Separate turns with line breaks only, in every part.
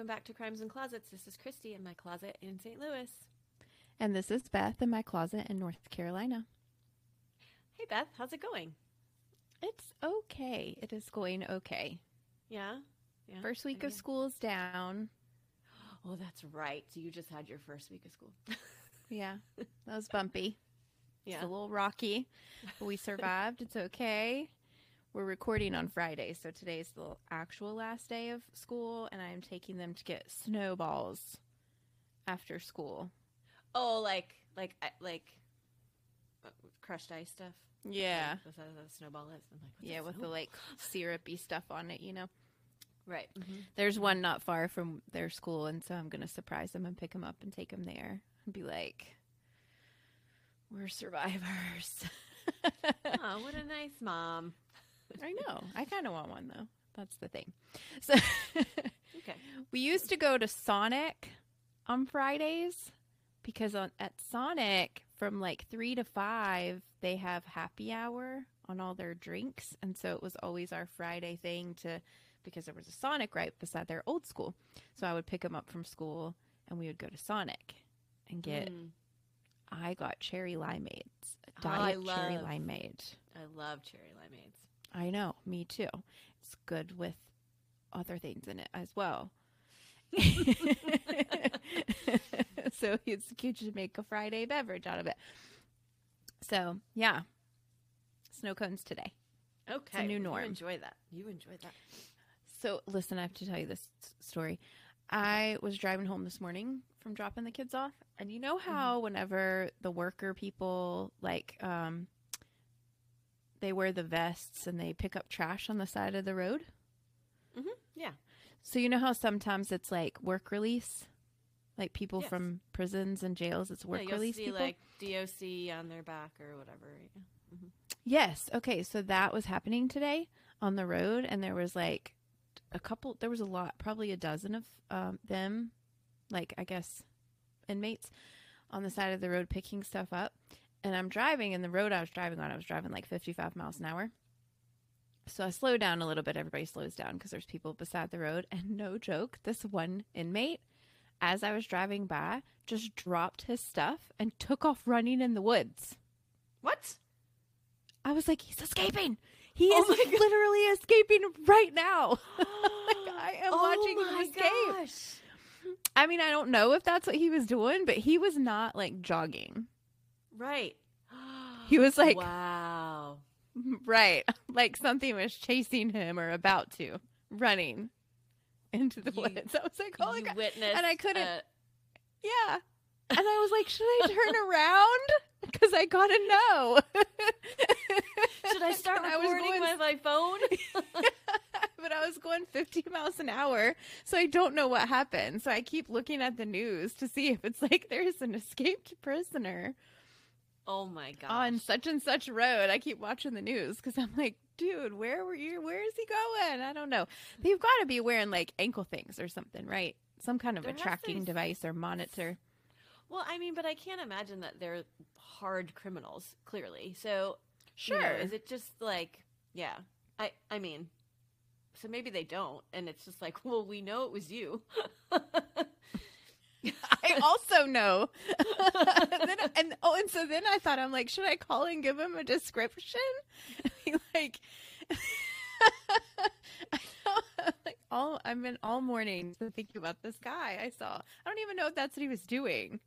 Welcome back to Crimes and Closets. This is Christy in my closet in St. Louis.
And this is Beth in my closet in North Carolina.
Hey, Beth, how's it going?
It's okay. It is going okay.
Yeah. yeah.
First week oh, of
Yeah.
school is down.
Oh, that's right. So you just had your first week of school.
Yeah, that was bumpy. It's
yeah.
a little rocky, but we survived. it's okay. We're recording on Friday, so today's the actual last day of school, and I am taking them to get snowballs after school.
Oh, like like like uh, crushed ice stuff.
Yeah.
Like, That's what a snowball is. I'm like,
Yeah, with the like syrupy stuff on it, you know.
right. mhm.
There's one not far from their school, and so I'm going to surprise them and pick them up and take them there and be like, "We're survivors."
Oh, what a nice mom.
I know. I kind of want one though. That's the thing. So
Okay.
we used to go to Sonic on Fridays because on at Sonic from like three to five they have happy hour on all their drinks, and so it was always our Friday thing to because there was a Sonic right beside their old school. So I would pick them up from school and we would go to Sonic and get.
Mm.
I got cherry limeades, a
Oh, I
diet cherry limeade.
I love cherry limeades.
I know, me too. It's good with other things in it as well. so it's cute to make a Friday beverage out of it. So yeah, snow cones today.
Okay.
new norm.
You enjoy that. You enjoy that.
So listen, I have to tell you this story. I was driving home this morning from dropping the kids off, and you know how whenever the worker people like um they wear the vests and they pick up trash on the side of the road?
Mhm, yeah.
So you know how sometimes it's like work release? Like people
Yes.
from prisons and jails, it's work
yeah,
release
see
people?
like DOC on their back or whatever. yeah.
Yes. Okay. So that was happening today on the road, and there was like a couple. There was a lot, probably a dozen of um, them, like I guess inmates, on the side of the road picking stuff up. And I'm driving, and the road I was driving on, I was driving like 55 miles an hour. So I slowed down a little bit. Everybody slows down because there's people beside the road. And no joke, this one inmate, as I was driving by, just dropped his stuff and took off running in the woods.
What?
I was like, he's escaping. He
Oh
is literally escaping right now. Like, I am oh watching
oh
him escape.
gosh.
I mean, I don't know if that's what he was doing, but he was not like jogging.
Right.
He was like,
wow.
right, like something was chasing him or about to, running into the
You-
woods. I was like, oh
holy
god,
witnessed
And I couldn't-
a-
yeah. And I was like, should I turn around? Because I gotta know.
should I start
And I
recording
going
with my phone?
but I was going 50 miles an hour, so I don't know what happened. So I keep looking at the news to see if it's like there's an escaped prisoner
oh my gosh.
on such and such road. I keep watching the news because I'm like, dude, where were you? Where is he going? I don't know. They've got to be wearing like ankle things or something, right? Some kind of
There
a tracking device or monitor.
Well, I mean, but I can't imagine that they're hard criminals. Clearly, so you
Sure.
know, is it just like, yeah? I I mean, so maybe they don't, and it's just like, well, we know it was you.
I also know. and, then, and oh, and so then I thought I'm like, should I call and give him a description? Like, I know, like all I've been all morning thinking about this guy I saw. I don't even know if that's what he was doing,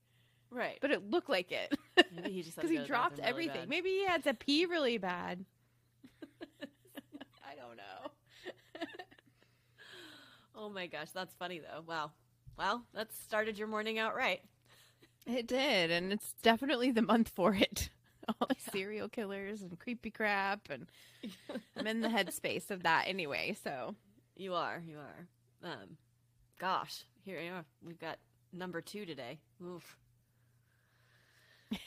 right.
but it looked like it
Maybe he just
because he
go to the
dropped
bathroom really
everything. Maybe he had to pee really bad. I don't know.
Oh my gosh, that's funny though. Wow. Well, that started your morning out right.
It did, and it's definitely the month for it. All the serial killers and creepy crap, and I'm in the headspace of that anyway. So
You are, you are. Um, gosh, here we are. We've got number two today. Oof.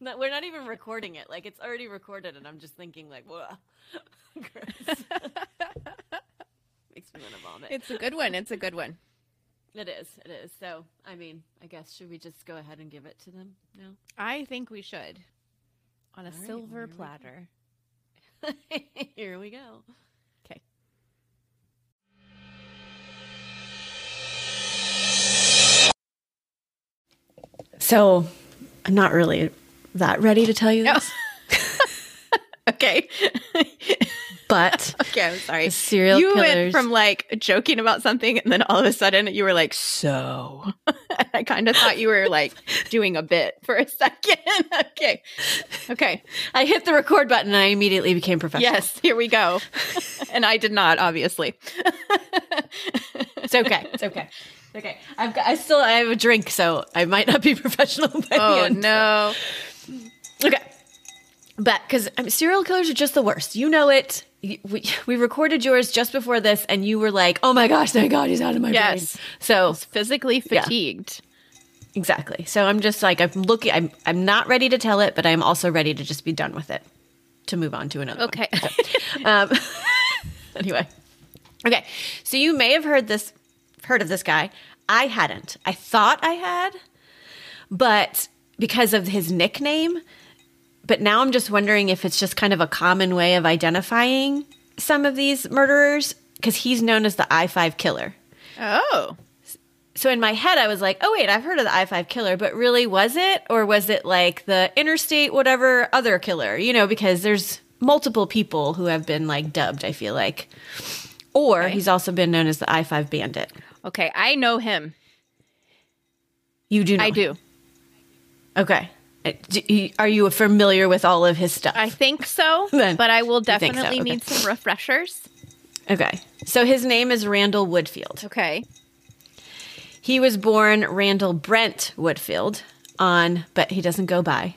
We're not even recording it. Like it's already recorded, and I'm just thinking like, whoa. makes me want to vomit.
It's a good one. It's a good one.
It is. It is. So, I mean, I guess should we just go ahead and give it to them now?
I think we should. On a silver
well,
platter.
We here we go.
Okay.
So, I'm not really that ready to tell you
no.
this.
okay.
But
okay, I'm sorry.
the serial
you
killers.
went from like joking about something and then all of a sudden you were like, so. I kind of thought you were like doing a bit for a second. okay. Okay.
I hit the record button and I immediately became professional.
Yes, here we go. and I did not, obviously.
It's okay. It's okay. Okay. I've got, I still I have a drink, so I might not be professional by the
oh,
end.
no.
Okay. But because I mean, serial killers are just the worst. You know it. We, we recorded yours just before this, and you were like, "Oh my gosh, thank God he's out of my brain."
Yes.
So
was physically
Yeah.
fatigued.
exactly. So I'm just like I'm looking. I'm I'm not ready to tell it, but I'm also ready to just be done with it, to move on to another.
Okay.
Um, anyway, okay. So you may have heard this, heard of this guy. I hadn't. I thought I had, but because of his nickname. But now I'm just wondering if it's just kind of a common way of identifying some of these murderers because he's known as the I five killer.
oh.
So in my head, I was like, "Oh wait, I've heard of the I five killer," but really, was it, or was it like the interstate whatever other killer? You know, because there's multiple people who have been like dubbed. I feel like, or
Okay.
he's also been known as the I five bandit.
Okay. I know him.
You do? Know
I
him.
do.
Okay. Are you familiar with all of his stuff?
I think so, but I will
think so,
definitely
okay.
need some refreshers.
okay. So his name is Randall Woodfield.
Okay.
He was born Randall Brent Woodfield on, but he doesn't go by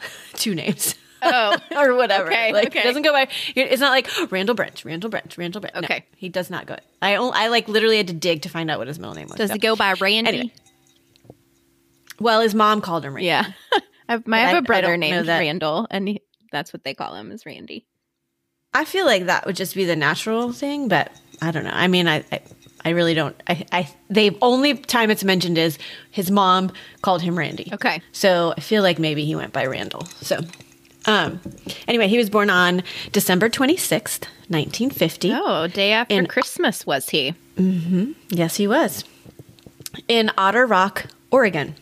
two names.
Oh,
or whatever.
Okay,
like
okay.
it doesn't go by. It's not like Randall Brent, Randall Brent, Randall Brent. No,
Okay.
he does not go. I only, I like literally had to dig to find out what his middle name was.
does
So-
it go by Randy?
Anyway. Well, his mom called him Randy.
Yeah. I have, my,
But
I
I-
have
I
a brother
don't
named Randall, and he, that's what they call him is Randy.
I feel like that would just be the natural thing, but I don't know. I mean, I, I, I really don't. I, I, the only time it's mentioned is his mom called him Randy.
Okay.
So I feel like maybe he went by Randall. So, um, anyway, he was born on December twenty sixth, nineteen fifty.
Oh, day after
In-
Christmas was he?
Yes, he was. In Otter Rock, Oregon.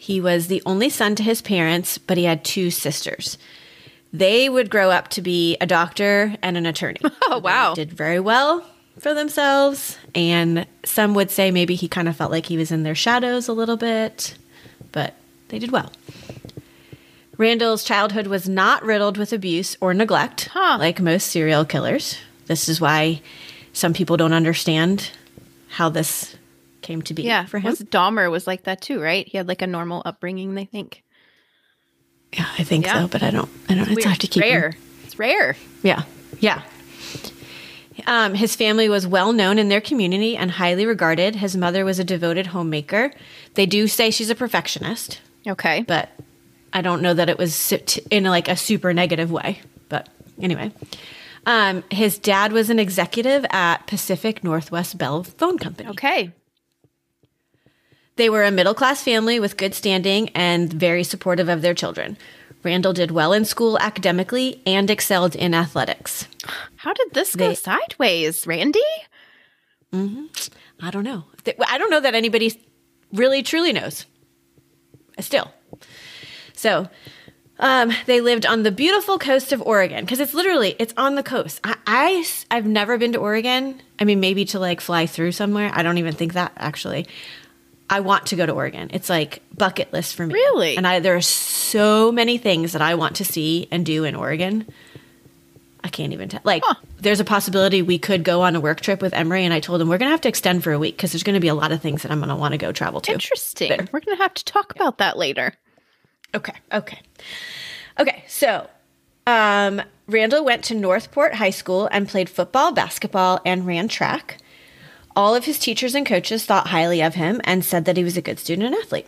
He was the only son to his parents, but he had two sisters. They would grow up to be a doctor and an attorney.
Oh, wow.
They did very well for themselves. And some would say maybe he kind of felt like he was in their shadows a little bit, but they did well. Randall's childhood was not riddled with abuse or neglect,
Huh.
like most serial killers. This is why some people don't understand how this came to be
Yeah.
for him.
Dahmer was like that too, right? He had like a normal upbringing. They think.
Yeah, I think
Yeah.
so, but I don't. I don't. It's
Weird.
hard to keep him-
rare. It's rare.
Yeah, yeah. Um, his family was well known in their community and highly regarded. His mother was a devoted homemaker. They do say she's a perfectionist,
Okay.
but I don't know that it was in like a super negative way. But anyway, um, his dad was an executive at Pacific Northwest Bell Phone Company.
Okay.
They were a middle class family with good standing and very supportive of their children. Randall did well in school academically and excelled in athletics.
How did this go sideways, Randy?
I don't know. I don't know that anybody really truly knows. Still. So, um, they lived on the beautiful coast of Oregon because it's literally it's on the coast. I, I have never been to Oregon. I mean, maybe to like fly through somewhere. I don't even think that actually. I want to go to Oregon. It's like bucket list for me.
Really?
And I there are so many things that I want to see and do in Oregon. I can't even tell. Like,
Huh.
there's a possibility we could go on a work trip with Emery, and I told him we're gonna have to extend for a week because there's gonna be a lot of things that I'm gonna want to go travel to.
Interesting.
There.
We're gonna have to talk about that later.
Okay. Okay. Okay. So, um, Randall went to Newport High School and played football, basketball, and ran track. All of his teachers and coaches thought highly of him and said that he was a good student and athlete.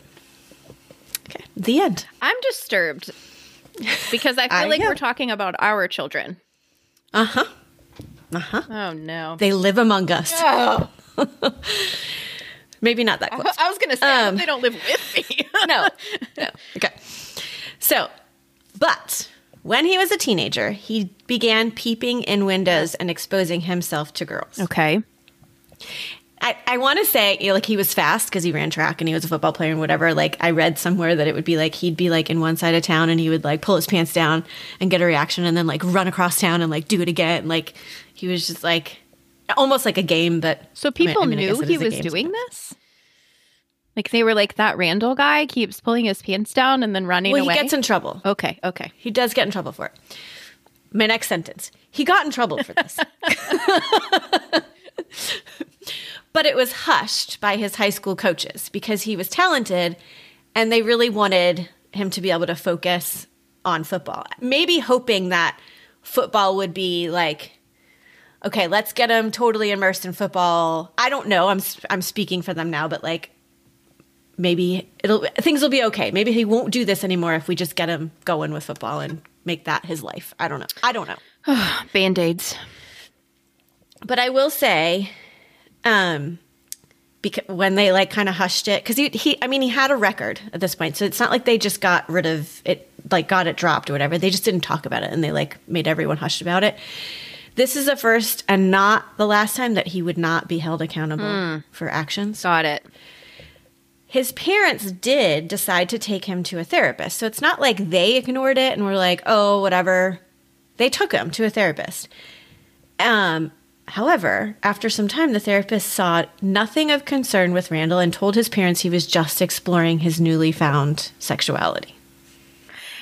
Okay. The end.
I'm disturbed because I feel
I
like
know.
we're talking about our children.
Uh huh. Uh huh.
Oh no.
They live among us.
Oh.
Maybe not that close.
I was gonna say
Um,
they don't live with me.
no, no. Okay. So, but when he was a teenager, he began peeping in windows and exposing himself to girls.
Okay.
I, I want to say you know, like he was fast because he ran track and he was a football player and whatever. Like I read somewhere that it would be like he'd be like in one side of town and he would like pull his pants down and get a reaction and then like run across town and like do it again. Like he was just like almost like a game, but
So people
I mean,
knew he was
game,
doing
so-
this? Like they were like that Randall guy keeps pulling his pants down and then running
Well,
away.
he gets in trouble.
okay, okay.
He does get in trouble for it. My next sentence. He got in trouble for this. but it was hushed by his high school coaches because he was talented and they really wanted him to be able to focus on football. Maybe hoping that football would be like okay, let's get him totally immersed in football. I don't know. I'm I'm speaking for them now, but like maybe it'll things will be okay. Maybe he won't do this anymore if we just get him going with football and make that his life. I don't know. I don't know.
Band aids.
But I will say, um, because when they like kind of hushed it, because he, he, I mean, he had a record at this point, so it's not like they just got rid of it, like got it dropped or whatever. They just didn't talk about it, and they like made everyone hushed about it. This is the first and not the last time that he would not be held accountable for actions.
Got it.
his parents did decide to take him to a therapist. So it's not like they ignored it and were like, "Oh, whatever." They took him to a therapist. Um, however, after some time, the therapist saw nothing of concern with Randall and told his parents he was just exploring his newly found sexuality.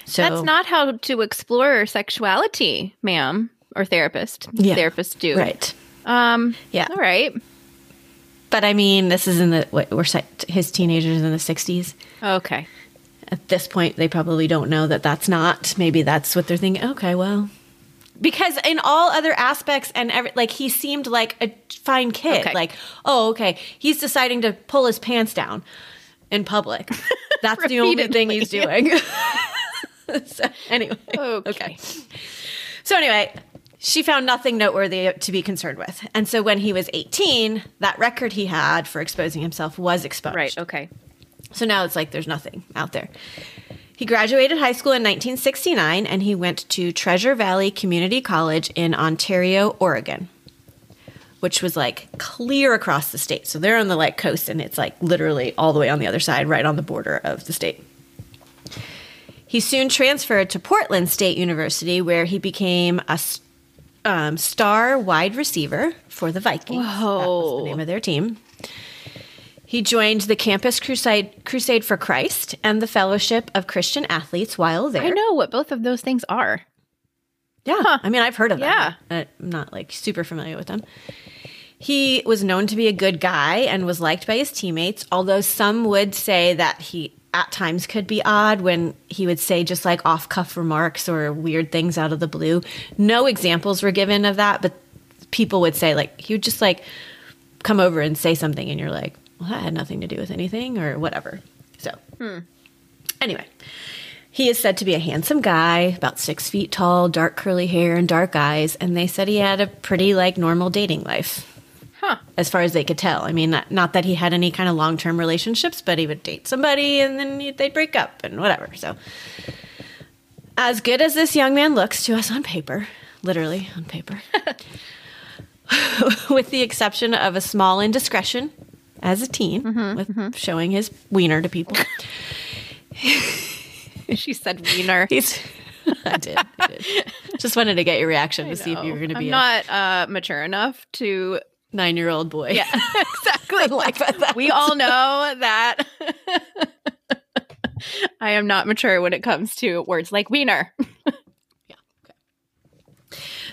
So
That's not how to explore sexuality, ma'am, or therapist.
Yeah.
Therapists do.
right.
Um.
Yeah.
All right.
But I mean, this is in the what we're his teenagers in the '60s.
Okay.
at this point they probably don't know that that's not maybe that's what they're thinking okay well because in all other aspects and every, like he seemed like a fine kid
Okay.
like oh okay he's deciding to pull his pants down in public that's the only thing he's doing so, anyway
Okay.
so anyway she found nothing noteworthy to be concerned with and so when he was 18 that record he had for exposing himself was exposed
Right. Okay.
so now it's like there's nothing out there. He graduated high school in 1969 and he went to Treasure Valley Community College in Ontario, Oregon, which was like clear across the state. So they're on the like coast and it's like literally all the way on the other side, right on the border of the state. He soon transferred to Portland State University where he became a um, star wide receiver for the Vikings. That was
Whoa.
the name of their team. He joined the Campus Crusade, Crusade for Christ and the Fellowship of Christian Athletes while there.
I know what both of those things are.
Yeah. I mean, I've heard of them. Yeah. I'm not like super familiar with them. He was known to be a good guy and was liked by his teammates, although some would say that he at times could be odd when he would say just like off cuff remarks or weird things out of the blue. No examples were given of that, but people would say like he would just like come over and say something and you're like, well, that had nothing to do with anything or whatever. So, hmm. anyway, he is said to be a handsome guy, about six feet tall, dark curly hair, and dark eyes. And they said he had a pretty like normal dating life,
Huh.
as far as they could tell. I mean, not, not that he had any kind of long term relationships, but he would date somebody and then he- they'd break up and whatever. So, as good as this young man looks to us on paper, literally on paper, with the exception of a small indiscretion as a teen, with showing his wiener to people.
She said wiener.
He's. I did, I did. Just wanted to get your reaction to see if you were going to
I'm
be
not uh, mature enough to.
nine-year-old boy.
Yeah, exactly.
like that.
we all know that I am not mature when it comes to words like wiener. Yeah.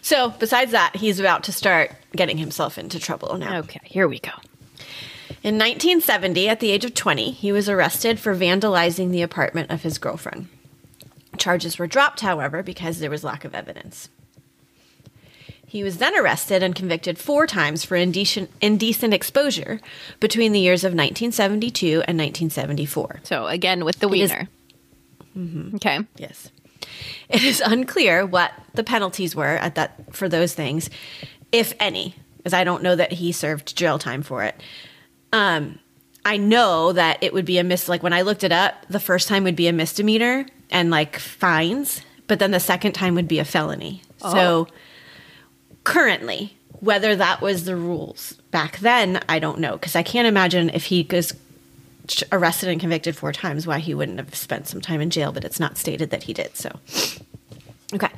So, besides that, he's about to start getting himself into trouble now.
Okay, here we go.
In 1970, at the age of 20, he was arrested for vandalizing the apartment of his girlfriend. Charges were dropped, however, because there was lack of evidence. He was then arrested and convicted four times for indecent, indecent exposure between the years of 1972 and 1974.
So again, with the
is-
wiener. Mm-hmm. Okay.
Yes. It is unclear what the penalties were at that for those things, if any, because I don't know that he served jail time for it. Um, I know that it would be a mis like when I looked it up, the first time would be a misdemeanor and like fines, but then the second time would be a felony. So currently, Whether that was the rules back then, I don't know. Because I can't imagine if he was arrested and convicted four times, why he wouldn't have spent some time in jail, but it's not stated that he did. So, okay.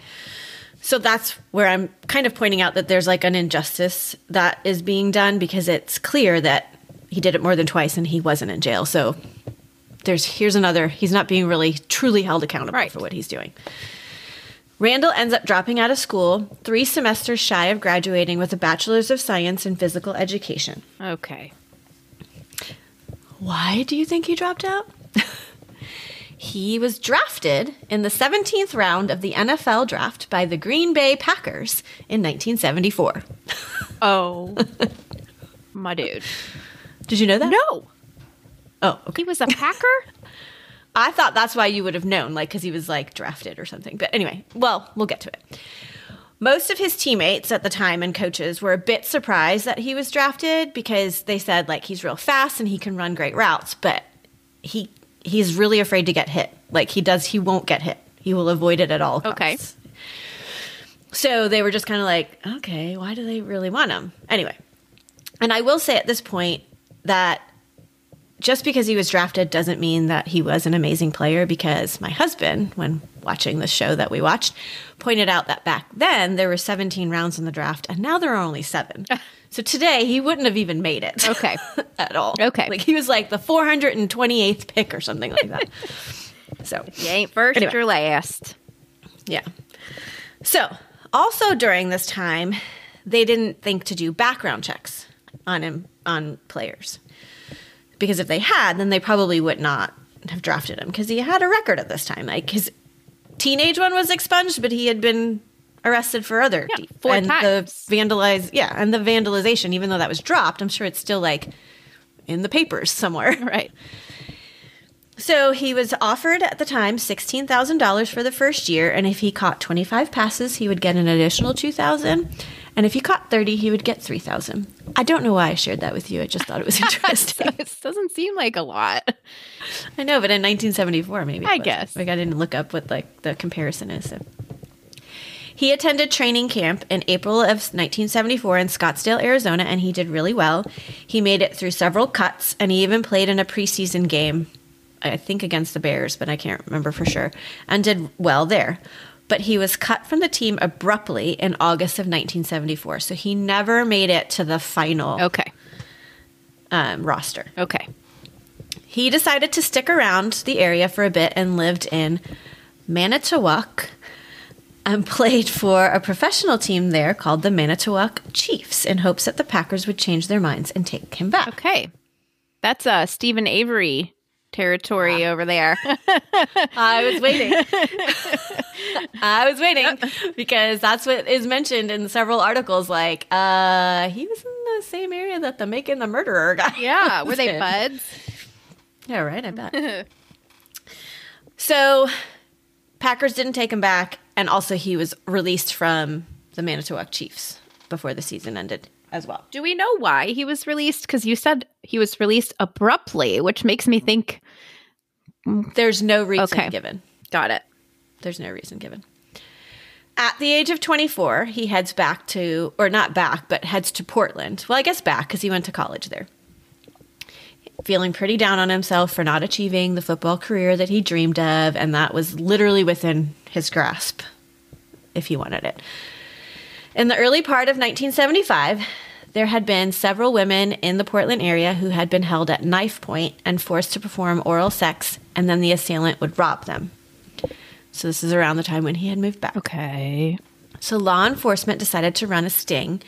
So that's where I'm kind of pointing out that there's like an injustice that is being done because it's clear that he did it more than twice and he wasn't in jail. So there's here's another he's not being really truly held accountable
Right.
for what he's doing. Randall ends up dropping out of school, three semesters shy of graduating with a bachelor's of science in physical education.
Okay.
Why do you think he dropped out? he was drafted in the 17th round of the NFL draft by the Green Bay Packers in 1974.
Oh, my dude.
Did you know that?
No,
Oh, okay.
he was a Packer.
I thought that's why you would have known, like, because he was like drafted or something. But anyway, well, we'll get to it. Most of his teammates at the time and coaches were a bit surprised that he was drafted because they said like he's real fast and he can run great routes, but he he's really afraid to get hit. Like he does, he won't get hit. He will avoid it at all costs.
Okay.
So they were just kind of like, okay, why do they really want him? Anyway, and I will say at this point that just because he was drafted doesn't mean that he was an amazing player because my husband, when watching the show that we watched, pointed out that back then there were 17 rounds in the draft and now there are only seven. Ah. so today he wouldn't have even made it.
Okay.
at all.
Okay.
Like he was like the 428th pick or something like that. so
You ain't first
Anyway.
or last.
yeah. So, also during this time, they didn't think to do background checks on him on players. Because if they had, then they probably would not have drafted him because he had a record at this time. Like his teenage one was expunged, but he had been arrested for other
Yeah, four
and
times.
the vandalize yeah, and the vandalization even though that was dropped, I'm sure it's still like in the papers somewhere.
Right.
So he was offered at the time $16,000 for the first year, and if he caught 25 passes, he would get an additional 2,000, and if he caught 30, he would get 3,000. I don't know why I shared that with you. I just thought it was interesting.
it doesn't seem like a lot.
I know, but in 1974 maybe.
I guess.
Like I didn't look up what like the comparison is. So. He attended training camp in April of 1974 in Scottsdale, Arizona, and he did really well. He made it through several cuts, and he even played in a preseason game, I think against the Bears, but I can't remember for sure, and did well there. But he was cut from the team abruptly in August of 1974, so he never made it to the final
Okay.
um, roster.
Okay.
He decided to stick around the area for a bit and lived in Manitowoc and played for a professional team there called the Manitowoc Chiefs in hopes that the Packers would change their minds and take him back.
Okay. That's uh Steven Avery territory over there.
I was waiting. I was waiting because that's what is mentioned in several articles. Like, uh, he was in the same area that the making the Murderer guy.
yeah. Were they
in.
buds?
Yeah, right. I bet. so, Packers didn't take him back, and also he was released from the Manitowoc Chiefs before the season ended as well.
Do we know why he was released? Because you said he was released abruptly, which makes me think.
There's no reason
Okay.
given.
Got it.
There's no reason given. At the age of 24, he heads back to, or not back, but heads to Portland. Well, I guess back because he went to college there. Feeling pretty down on himself for not achieving the football career that he dreamed of, and that was literally within his grasp if he wanted it. In the early part of 1975, there had been several women in the Portland area who had been held at knife point and forced to perform oral sex, and then the assailant would rob them. So this is around the time when he had moved back.
Okay.
So law enforcement decided to run a sting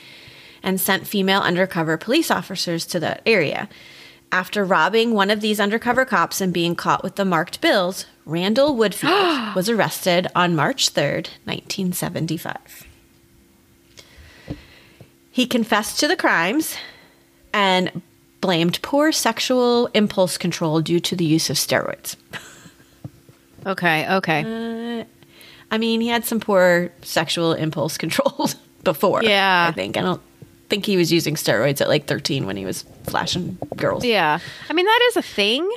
and sent female undercover police officers to the area. After robbing one of these undercover cops and being caught with the marked bills, Randall Woodfield was arrested on March 3rd, 1975. He confessed to the crimes and blamed poor sexual impulse control due to the use of steroids.
Okay. Okay.
Uh, I mean, he had some poor sexual impulse control before.
Yeah.
I think. I don't think he was using steroids at like 13 when he was flashing girls.
yeah. I mean, that is a thing.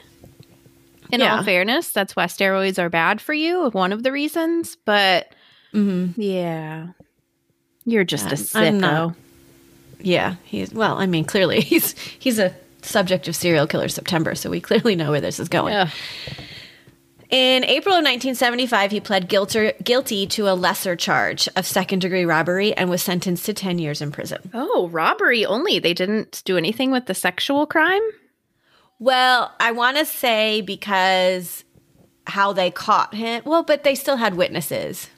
In
Yeah.
all fairness, that's why steroids are bad for you. One of the reasons, but mm-hmm. yeah, you're just a
I'm
sicko.
Yeah, he's well. I mean, clearly he's he's a subject of serial killer September, so we clearly know where this is going.
Yeah.
In April of 1975, he pled guilty, guilty to a lesser charge of second degree robbery and was sentenced to 10 years in prison.
Oh, robbery only. They didn't do anything with the sexual crime?
Well, I want to say because how they caught him. Well, but they still had witnesses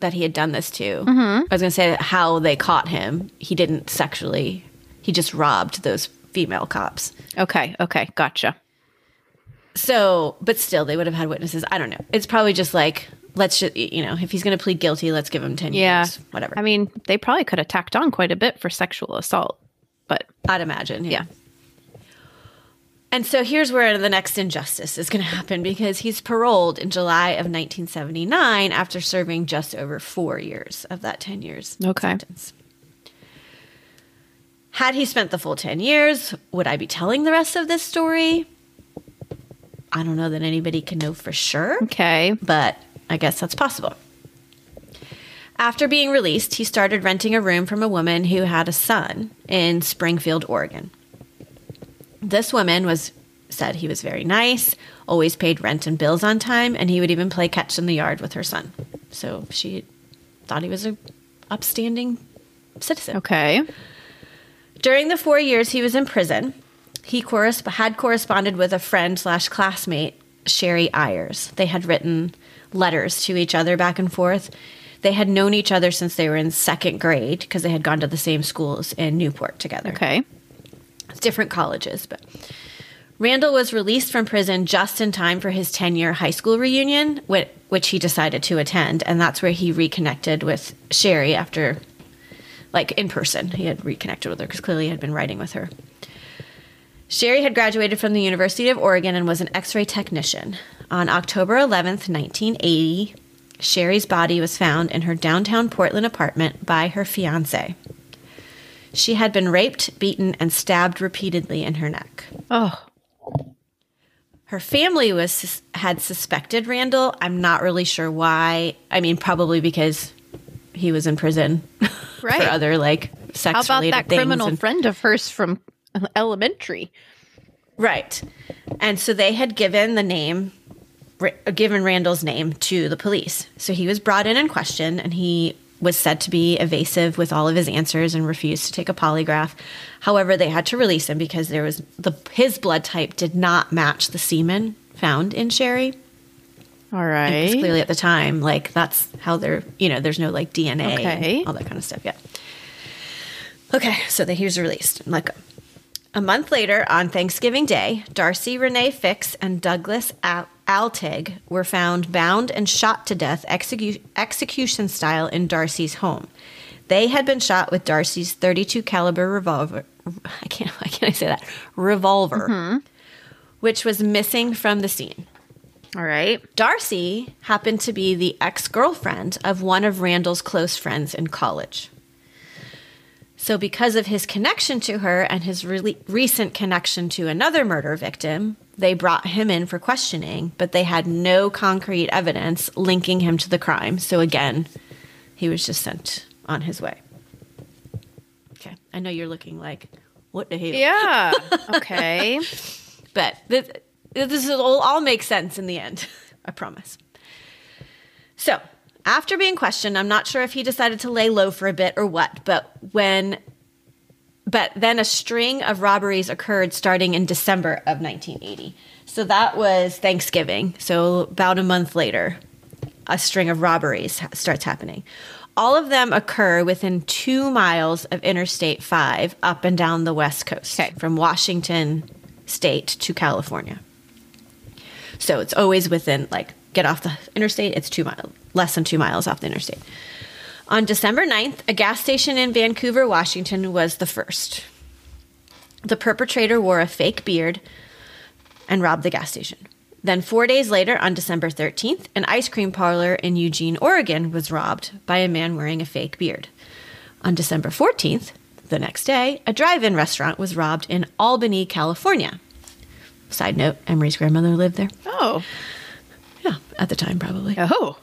that he had done this to. Mm-hmm. I was going to say how they caught him. He didn't sexually, he just robbed those female cops.
Okay, okay, gotcha.
So, but still, they would have had witnesses. I don't know. It's probably just like, let's just, you know, if he's going to plead guilty, let's give him 10
Yeah.
years, whatever.
I mean, they probably could have tacked on quite a bit for sexual assault, but
I'd imagine.
yeah.
And so here's where the next injustice is going to happen because he's paroled in July of 1979 after serving just over four years of that 10 years
Okay.
sentence. Had he spent the full 10 years, would I be telling the rest of this story? I don't know that anybody can know for sure,
Okay.
but I guess that's possible. After being released, he started renting a room from a woman who had a son in Springfield, Oregon. This woman was said he was very nice, always paid rent and bills on time, and he would even play catch in the yard with her son. So she thought he was a upstanding citizen.
Okay.
During the four years he was in prison, he corresp- had corresponded with a friend slash classmate, Cherie Ayers. They had written letters to each other back and forth. They had known each other since they were in second grade because they had gone to the same schools in Newport together.
Okay.
Different colleges, but Randall was released from prison just in time for his 10 year high school reunion, whi- which he decided to attend. And that's where he reconnected with Cherie after, like in person. He had reconnected with her because clearly he had been writing with her. Cherie had graduated from the University of Oregon and was an x ray technician. On October 11th, 1980, Cherie's body was found in her downtown Portland apartment by her fiance. She had been raped, beaten, and stabbed repeatedly in her neck.
Oh,
Her family was had suspected Randall. I'm not really sure why. I mean, probably because he was in prison
Right.
for other like sex
how about that criminal
and-
friend of hers from elementary?
right, and so they had given the name, given Randall's name to the police. So he was brought in and questioned, and he was said to be evasive with all of his answers and refused to take a polygraph. However, they had to release him because there was the his blood type did not match the semen found in Cherie.
All right.
Clearly at the time, like that's how they're, you know, there's no like DNA,
Okay.
all that kind of stuff. Yeah. Okay, so that he was released. Like a month later, on Thanksgiving Day, Darcy Renee Fix and Douglas Al- Altig were found bound and shot to death execu- execution style in Darcy's home. They had been shot with Darcy's 32 caliber revolver. I can't. Why can't I say that? Revolver, mm-hmm. which was missing from the scene.
All right.
Darcy happened to be the ex girlfriend of one of Randall's close friends in college. So, because of his connection to her and his really recent connection to another murder victim, they brought him in for questioning, but they had no concrete evidence linking him to the crime. So, again, he was just sent on his way. Okay. I know you're looking like, what the hell?
Yeah. Okay.
But this, this will all make sense in the end. I promise. So, after being questioned, I'm not sure if he decided to lay low for a bit or what, but when but then a string of robberies occurred starting in December of 1980. So that was Thanksgiving. So about a month later, a string of robberies starts happening. All of them occur within two miles of Interstate 5 up and down the West Coast,
Okay.
from Washington State to California. So it's always within, like, get off the interstate, it's two miles, less than two miles off the interstate. On December 9th, a gas station in Vancouver, Washington was the first. The perpetrator wore a fake beard and robbed the gas station. Then, four days later, on December 13th, an ice cream parlor in Eugene, Oregon was robbed by a man wearing a fake beard. On December 14th, the next day, a drive in restaurant was robbed in Albany, California. Side note Emery's grandmother lived there.
Oh.
Yeah, at the time, probably.
Oh.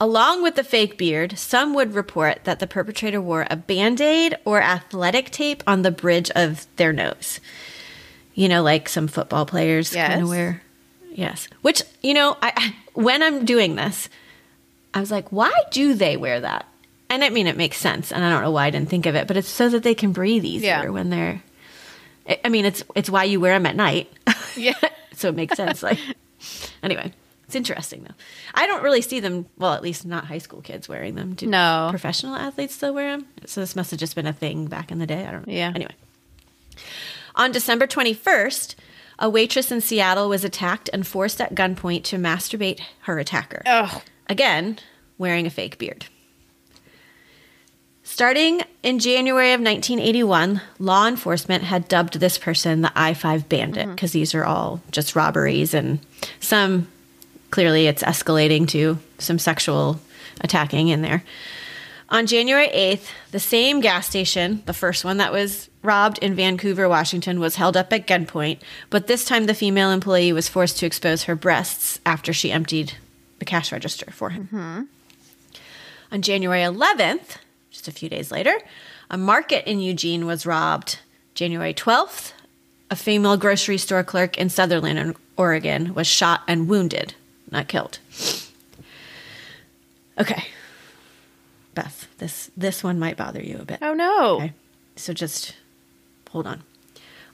Along with the fake beard, some would report that the perpetrator wore a band aid or athletic tape on the bridge of their nose. You know, like some football players kind
Yes.
of wear. Yes. Which, you know, I, I when I'm doing this, I was like, why do they wear that? And I mean, it makes sense, and I don't know why I didn't think of it, but it's so that they can breathe easier
Yeah.
when they're. I- I mean, it's it's why you wear them at night.
Yeah.
so it makes sense. Like, anyway, it's interesting though. I don't really see them. Well, at least not high school kids wearing them. Do
No.
professional athletes still wear them? So this must have just been a thing back in the day. I don't know.
Yeah.
Anyway, on December twenty first. A waitress in Seattle was attacked and forced at gunpoint to masturbate her attacker.
Oh,
Again, wearing a fake beard. Starting in January of 1981, law enforcement had dubbed this person the I 5 bandit mm-hmm. because these are all just robberies and some clearly it's escalating to some sexual attacking in there. On January 8th, the same gas station, the first one that was robbed in Vancouver, Washington, was held up at gunpoint, but this time the female employee was forced to expose her breasts after she emptied the cash register for him. Mm-hmm. On January 11th, just a few days later, a market in Eugene was robbed. January 12th, a female grocery store clerk in Sutherlin, Oregon, was shot and wounded, not killed. Okay. Beth, this this one might bother you a bit.
oh no.
Okay. So just hold on.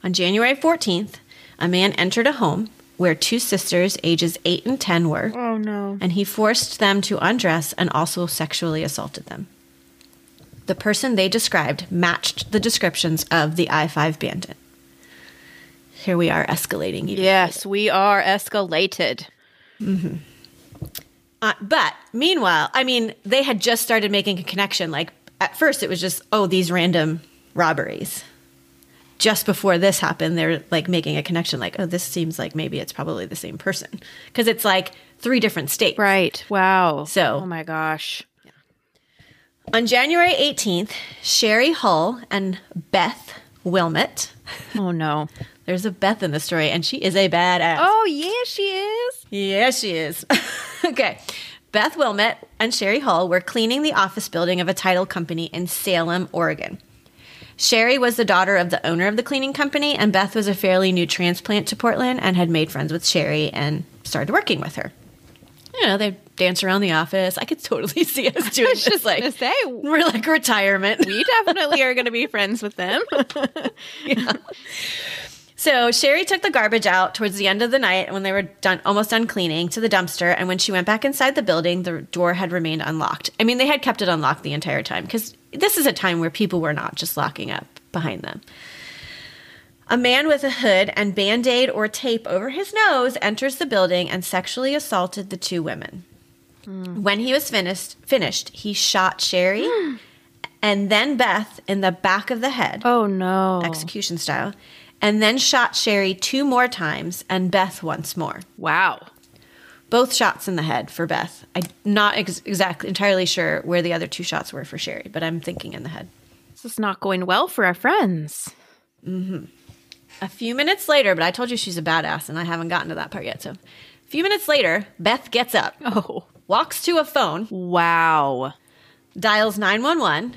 On January 14th, a man entered a home where two sisters, ages 8 and 10, were,
Oh no.
and he forced them to undress and also sexually assaulted them. The person they described matched the descriptions of the I 5 bandit. Here we are escalating.
Yes, we are escalated.
Uh, but meanwhile, I mean, they had just started making a connection. Like at first, it was just oh these random robberies. Just before this happened, they're like making a connection. Like oh, this seems like maybe it's probably the same person because it's like three different states.
Right. Wow.
So-
Oh my gosh.
On January 18th, Shari Hull and Beth Wilmot.
Oh no.
There's a Beth in the story, and she is a badass.
Oh yeah, she is.
Yeah, she is. okay. Beth Wilmot and Shari Hull were cleaning the office building of a title company in Salem, Oregon. Shari was the daughter of the owner of the cleaning company, and Beth was a fairly new transplant to Portland and had made friends with Shari and started working with her. You know, they dance around the office. I could totally see us doing this.
just
like,
say,
we're like retirement.
We definitely are going to be friends with them.
So Shari took the garbage out towards the end of the night when they were done, almost done cleaning, to the dumpster. And when she went back inside the building, the door had remained unlocked. I mean, they had kept it unlocked the entire time because this is a time where people were not just locking up behind them. A man with a hood and band aid or tape over his nose enters the building and sexually assaulted the two women. Hmm. When he was finished, finished, he shot Shari and then Beth in the back of the head
oh no.
execution style, and then shot Shari two more times and Beth once more.
Wow.
Both shots in the head for Beth. I'm not ex- exactly entirely sure where the other two shots were for Shari, but I'm thinking in the head.
This is not going well for our friends. Mm-hmm.
A few minutes later, but I told you she's a badass, and I haven't gotten to that part yet. So, a few minutes later, Beth gets up,
Oh.
walks to a phone,
Wow.
dials 911,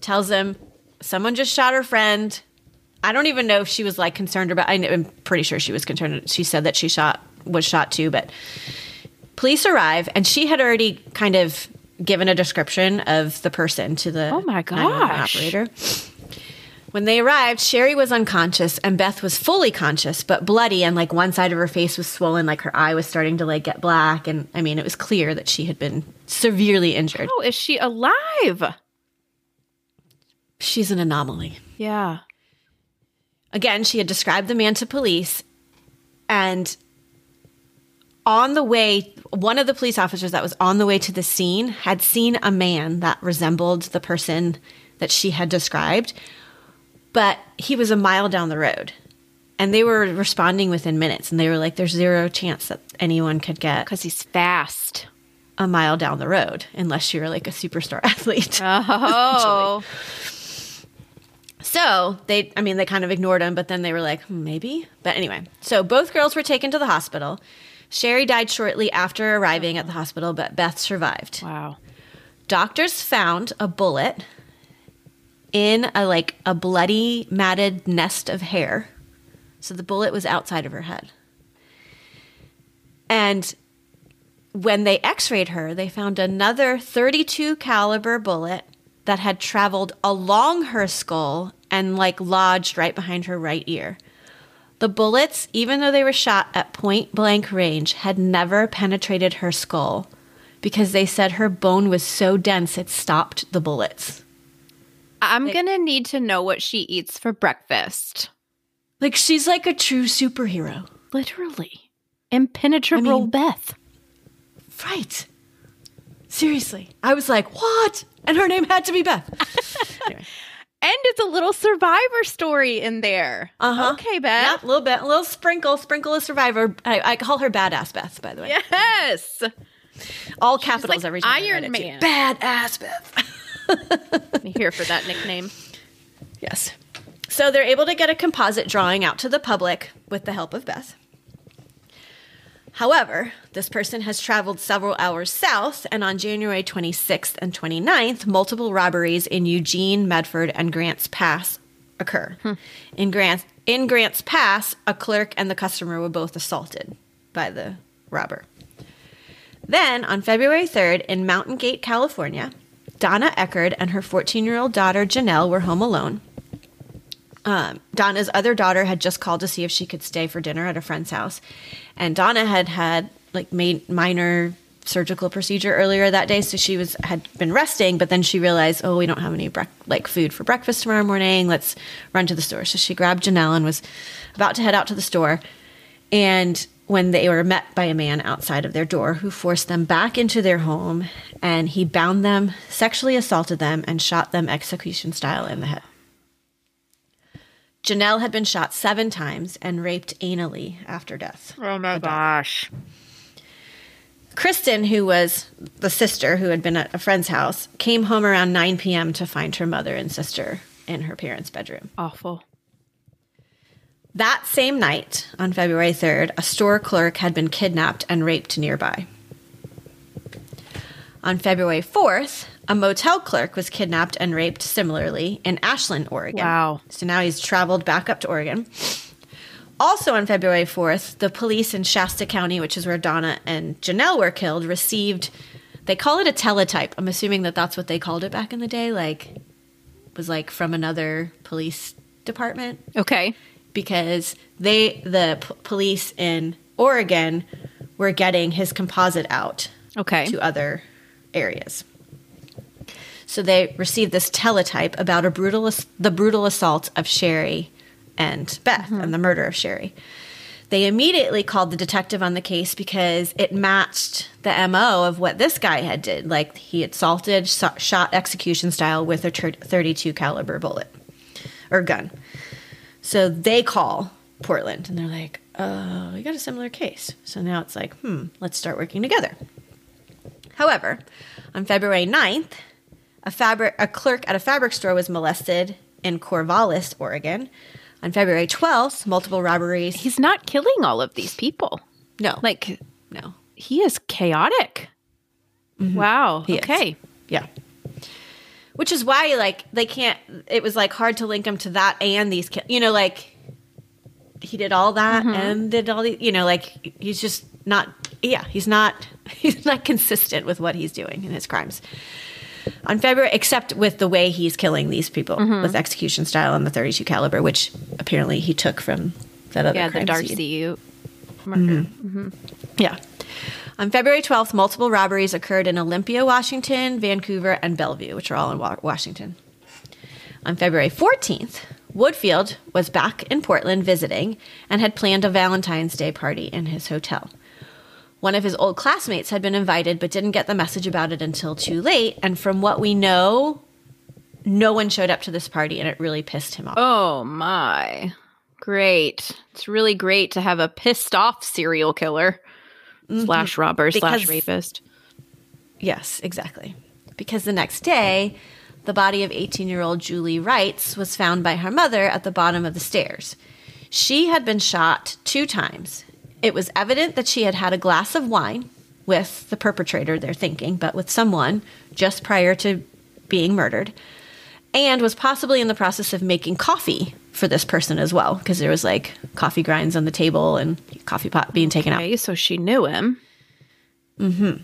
tells them someone just shot her friend. I don't even know if she was like concerned about I I'm pretty sure she was concerned. She said that she shot was shot too, but police arrive and she had already kind of given a description of the person to the
Oh my
911
gosh.
operator. When they arrived, Shari was unconscious and Beth was fully conscious, but bloody and like one side of her face was swollen, like her eye was starting to like get black and I mean, it was clear that she had been severely injured.
Oh, is she alive?
She's an anomaly.
Yeah.
Again, she had described the man to police, and on the way, one of the police officers that was on the way to the scene had seen a man that resembled the person that she had described, but he was a mile down the road. And they were responding within minutes, and they were like, There's zero chance that anyone could get
Because he's fast.
a mile down the road unless you're like a superstar athlete.
Oh.
So they, I mean, they kind of ignored him, but then they were like, hmm, maybe. But anyway, so both girls were taken to the hospital. Shari died shortly after arriving at the hospital, but Beth survived.
Wow.
Doctors found a bullet in a like a bloody matted nest of hair. So the bullet was outside of her head. And when they x-rayed her, they found another 32 caliber bullet that had traveled along her skull and like lodged right behind her right ear. The bullets, even though they were shot at point blank range, had never penetrated her skull because they said her bone was so dense it stopped the bullets.
I'm going to need to know what she eats for breakfast.
Like she's like a true superhero.
Literally. Impenetrable
I mean-
Beth.
Right. Seriously. I was like, what? And her name had to be Beth. anyway.
And it's a little survivor story in there.
Uh-huh.
Okay, Beth.
Yeah, a little bit, a little sprinkle, sprinkle of survivor. I, I call her Badass Beth, by the way.
Yes.
All capitals
like
every time. I
Iron. Man.
Badass Beth.
Here for that nickname.
Yes. So they're able to get a composite drawing out to the public with the help of Beth. However, this person has traveled several hours south, and on January 26th and 29th, multiple robberies in Eugene, Medford, and Grants Pass occur. Hmm. In Grants in Grants Pass, a clerk and the customer were both assaulted by the robber. Then, on February 3rd, in Mountain Gate, California, Donna Eckard and her 14 year old daughter Janelle were home alone. Um, Donna's other daughter had just called to see if she could stay for dinner at a friend's house, and Donna had had like made minor surgical procedure earlier that day, so she was had been resting. But then she realized, oh, we don't have any brec- like food for breakfast tomorrow morning. Let's run to the store. So she grabbed Janelle and was about to head out to the store, and when they were met by a man outside of their door who forced them back into their home and he bound them, sexually assaulted them, and shot them execution style in the head. Janelle had been shot seven times and raped anally after death.
Oh my gosh.
Kristen, who was the sister who had been at a friend's house, came home around 9 p.m. to find her mother and sister in her parents' bedroom.
Awful.
That same night, on February 3rd, a store clerk had been kidnapped and raped nearby. On February 4th, a motel clerk was kidnapped and raped similarly in Ashland, Oregon.
Wow.
So now he's traveled back up to Oregon. Also on February 4th, the police in Shasta County, which is where Donna and Janelle were killed, received, they call it a teletype. I'm assuming that that's what they called it back in the day. Like, was like from another police department
Okay.
Because they the p- police in Oregon were getting his composite out
Okay.
to other areas. So they received this teletype about a brutal the brutal assault of Shari and Beth mm-hmm. and the murder of Shari. They immediately called the detective on the case because it matched the MO of what this guy had did. Like he assaulted, so- shot execution style with a 32 caliber bullet or gun. So they call Portland and they're like, "Oh, we got a similar case." So now it's like, "Hmm, let's start working together." However, on February 9th, a fabric a clerk at a fabric store was molested in Corvallis, Oregon. On February 12th, multiple robberies.
He's not killing all of these people.
No,
Like,
no.
he is chaotic. Wow.
He is.
okay.
Yeah. Which is why, like, they can't. It was like hard to link him to that and these. ki- You know, like he did all that mm-hmm. and did all the. You know, like he's just not. Yeah, he's not. He's not consistent with what he's doing in his crimes. On February, except with the way he's killing these people mm-hmm. with execution style and the 32 caliber, which apparently he took from that other
Yeah, the Darcy murder. Mm-hmm.
Yeah. On February 12th, multiple robberies occurred in Olympia, Washington, Vancouver, and Bellevue, which are all in Wa- Washington. On February 14th, Woodfield was back in Portland visiting and had planned a Valentine's Day party in his hotel. One of his old classmates had been invited but didn't get the message about it until too late. And from what we know, no one showed up to this party and it really pissed him off.
Oh my. Great. It's really great to have a pissed off serial killer Mm-hmm. slash robber slash rapist.
Yes, exactly. Because the next day, the body of 18 year old Julie Reitz was found by her mother at the bottom of the stairs. She had been shot two times it was evident that she had had a glass of wine with the perpetrator, they're thinking, but with someone just prior to being murdered, and was possibly in the process of making coffee for this person as well, because there was like coffee grinds on the table and coffee pot being taken out.
So she knew him. Mm-hmm.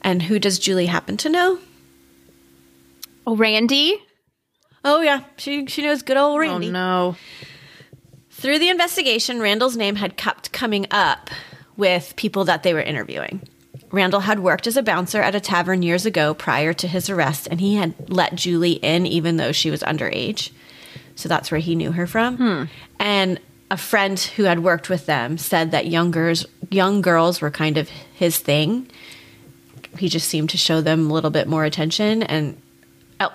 And who does Julie happen to know?
Oh, Randy.
Oh yeah, she she knows good old Randy.
Oh no.
Through the investigation, Randall's name had kept coming up with people that they were interviewing. Randall had worked as a bouncer at a tavern years ago prior to his arrest, and he had let Julie in even though she was underage. So that's where he knew her from. Hmm. And a friend who had worked with them said that young girls, young girls were kind of his thing. He just seemed to show them a little bit more attention, and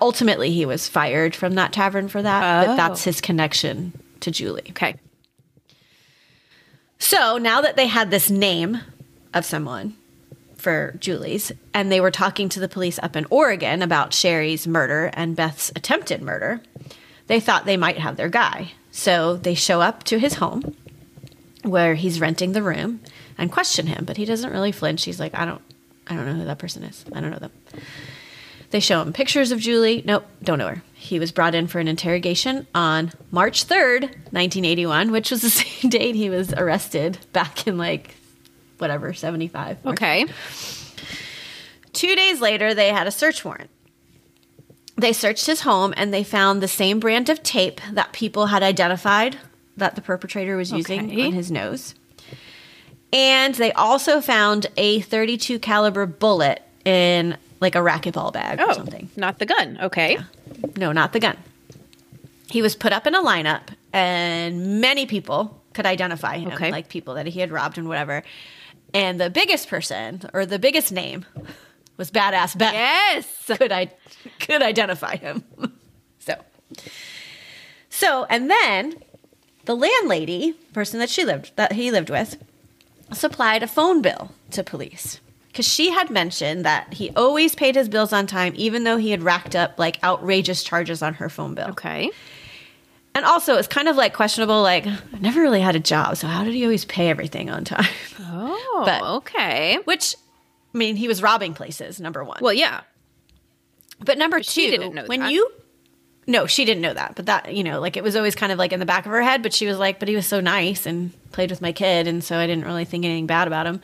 ultimately he was fired from that tavern for that. But
Oh.
that's his connection to Julie.
Okay.
So now that they had this name of someone for Julie's, and they were talking to the police up in Oregon about Shari's murder and Beth's attempted murder, they thought they might have their guy. So they show up to his home where he's renting the room and question him, but he doesn't really flinch. He's like, I don't I don't know who that person is. I don't know them. They show him pictures of Julie. Nope, don't know her. He was brought in for an interrogation on March 3rd, 1981, which was the same date he was arrested back in like whatever, 75.
Okay.
Two days later, they had a search warrant. They searched his home and they found the same brand of tape that people had identified that the perpetrator was using
Okay.
on his nose. And they also found a 32 caliber bullet in like a racquetball bag or
Oh,
something.
not the gun. Okay.
No, not the gun. He was put up in a lineup, and many people could identify him,
Okay.
like people that he had robbed and whatever. And the biggest person, or the biggest name, was Badass Beth.
Yes.
Could I could identify him. so, so, and then the landlady, person that she lived that he lived with, supplied a phone bill to police because she had mentioned that he always paid his bills on time, even though he had racked up like outrageous charges on her phone bill.
Okay.
And also, it's kind of like questionable. Like, I never really had a job, so how did he always pay everything on time?
Oh,
But-
okay.
Which, I mean, he was robbing places. Number one.
Well, yeah.
But number two,
she didn't know
when
that.
you no, she didn't know that. But that you know, like it was always kind of like in the back of her head. But she was like, but he was so nice and played with my kid, and so I didn't really think anything bad about him.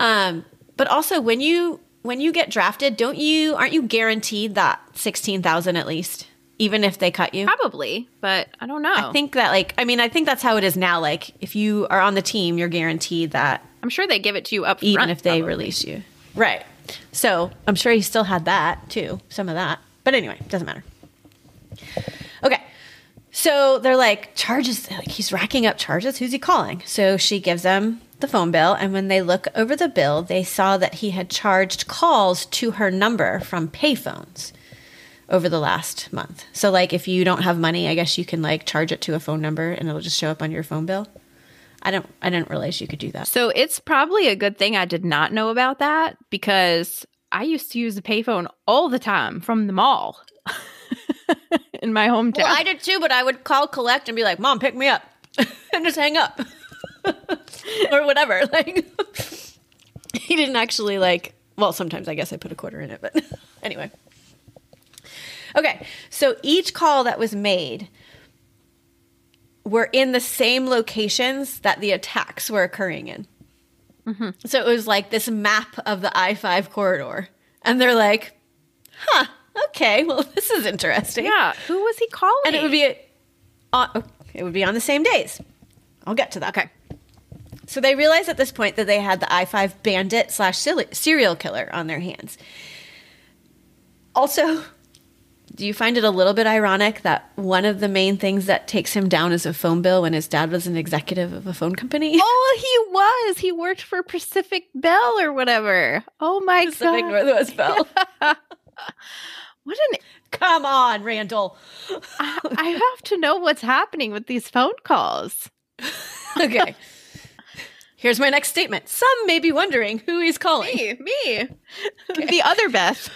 Um, but also when you when you get drafted, don't you aren't you guaranteed that sixteen thousand at least, even if they cut you?
Probably, but I don't know.
I think that like I mean I think that's how it is now. Like if you are on the team, you're guaranteed that
I'm sure they give it to you up front, even
if they
probably.
release you. Right. So I'm sure he still had that too, some of that. But anyway, doesn't matter. Okay. So they're like, charges, like he's racking up charges. Who's he calling? So she gives them the phone bill. And when they look over the bill, they saw that he had charged calls to her number from payphones over the last month. So, like, if you don't have money, I guess you can like charge it to a phone number and it'll just show up on your phone bill. I don't, I didn't realize you could do that.
So it's probably a good thing I did not know about that because I used to use the payphone all the time from the mall in my hometown.
Well, I did too, but I would call collect and be like, "Mom, pick me up," and just hang up, or whatever. Like, he didn't actually like. Well, sometimes I guess I put a quarter in it, but anyway. Okay, so each call that was made were in the same locations that the attacks were occurring in. Mm-hmm. So it was like this map of the I 5 corridor. And they're like, huh, okay, well, this is interesting
yeah, who was he calling?
and it would be uh, on, oh, it would be on the same days. I'll get to that.
okay.
So they realized at this point that they had the I five bandit slash serial killer on their hands. Also, do you find it a little bit ironic that one of the main things that takes him down is a phone bill when his dad was an executive of a phone company?
Oh, he was. He worked for Pacific Bell or whatever. Oh my God.
Pacific
god!
Northwest Bell.
What an
Come on, Randall.
I, I have to know what's happening with these phone calls.
Okay. Here's my next statement. Some may be wondering who he's calling.
Me, me, the other Beth.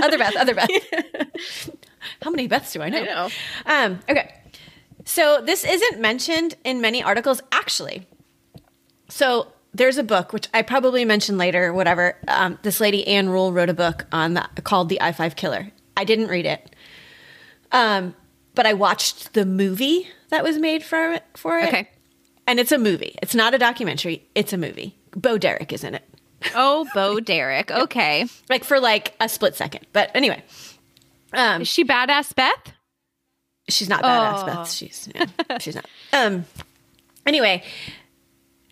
other Beth, other Beth. How many Beths do I know?
I know.
Um, okay. So this isn't mentioned in many articles. actually, so there's a book which I probably mentioned later, whatever. Um, this lady Ann Rule wrote a book on that called The I Five Killer. I didn't read it, um, but I watched the movie that was made for it. For it,
Okay.
And it's a movie. It's not a documentary. It's a movie. Bo Derek is in it,
Oh, Bo Derek. Okay.
like for like a split second. But anyway, um,
Is she badass Beth?
she's not badass
Oh.
Beth. She's yeah, she's not. Um. Anyway,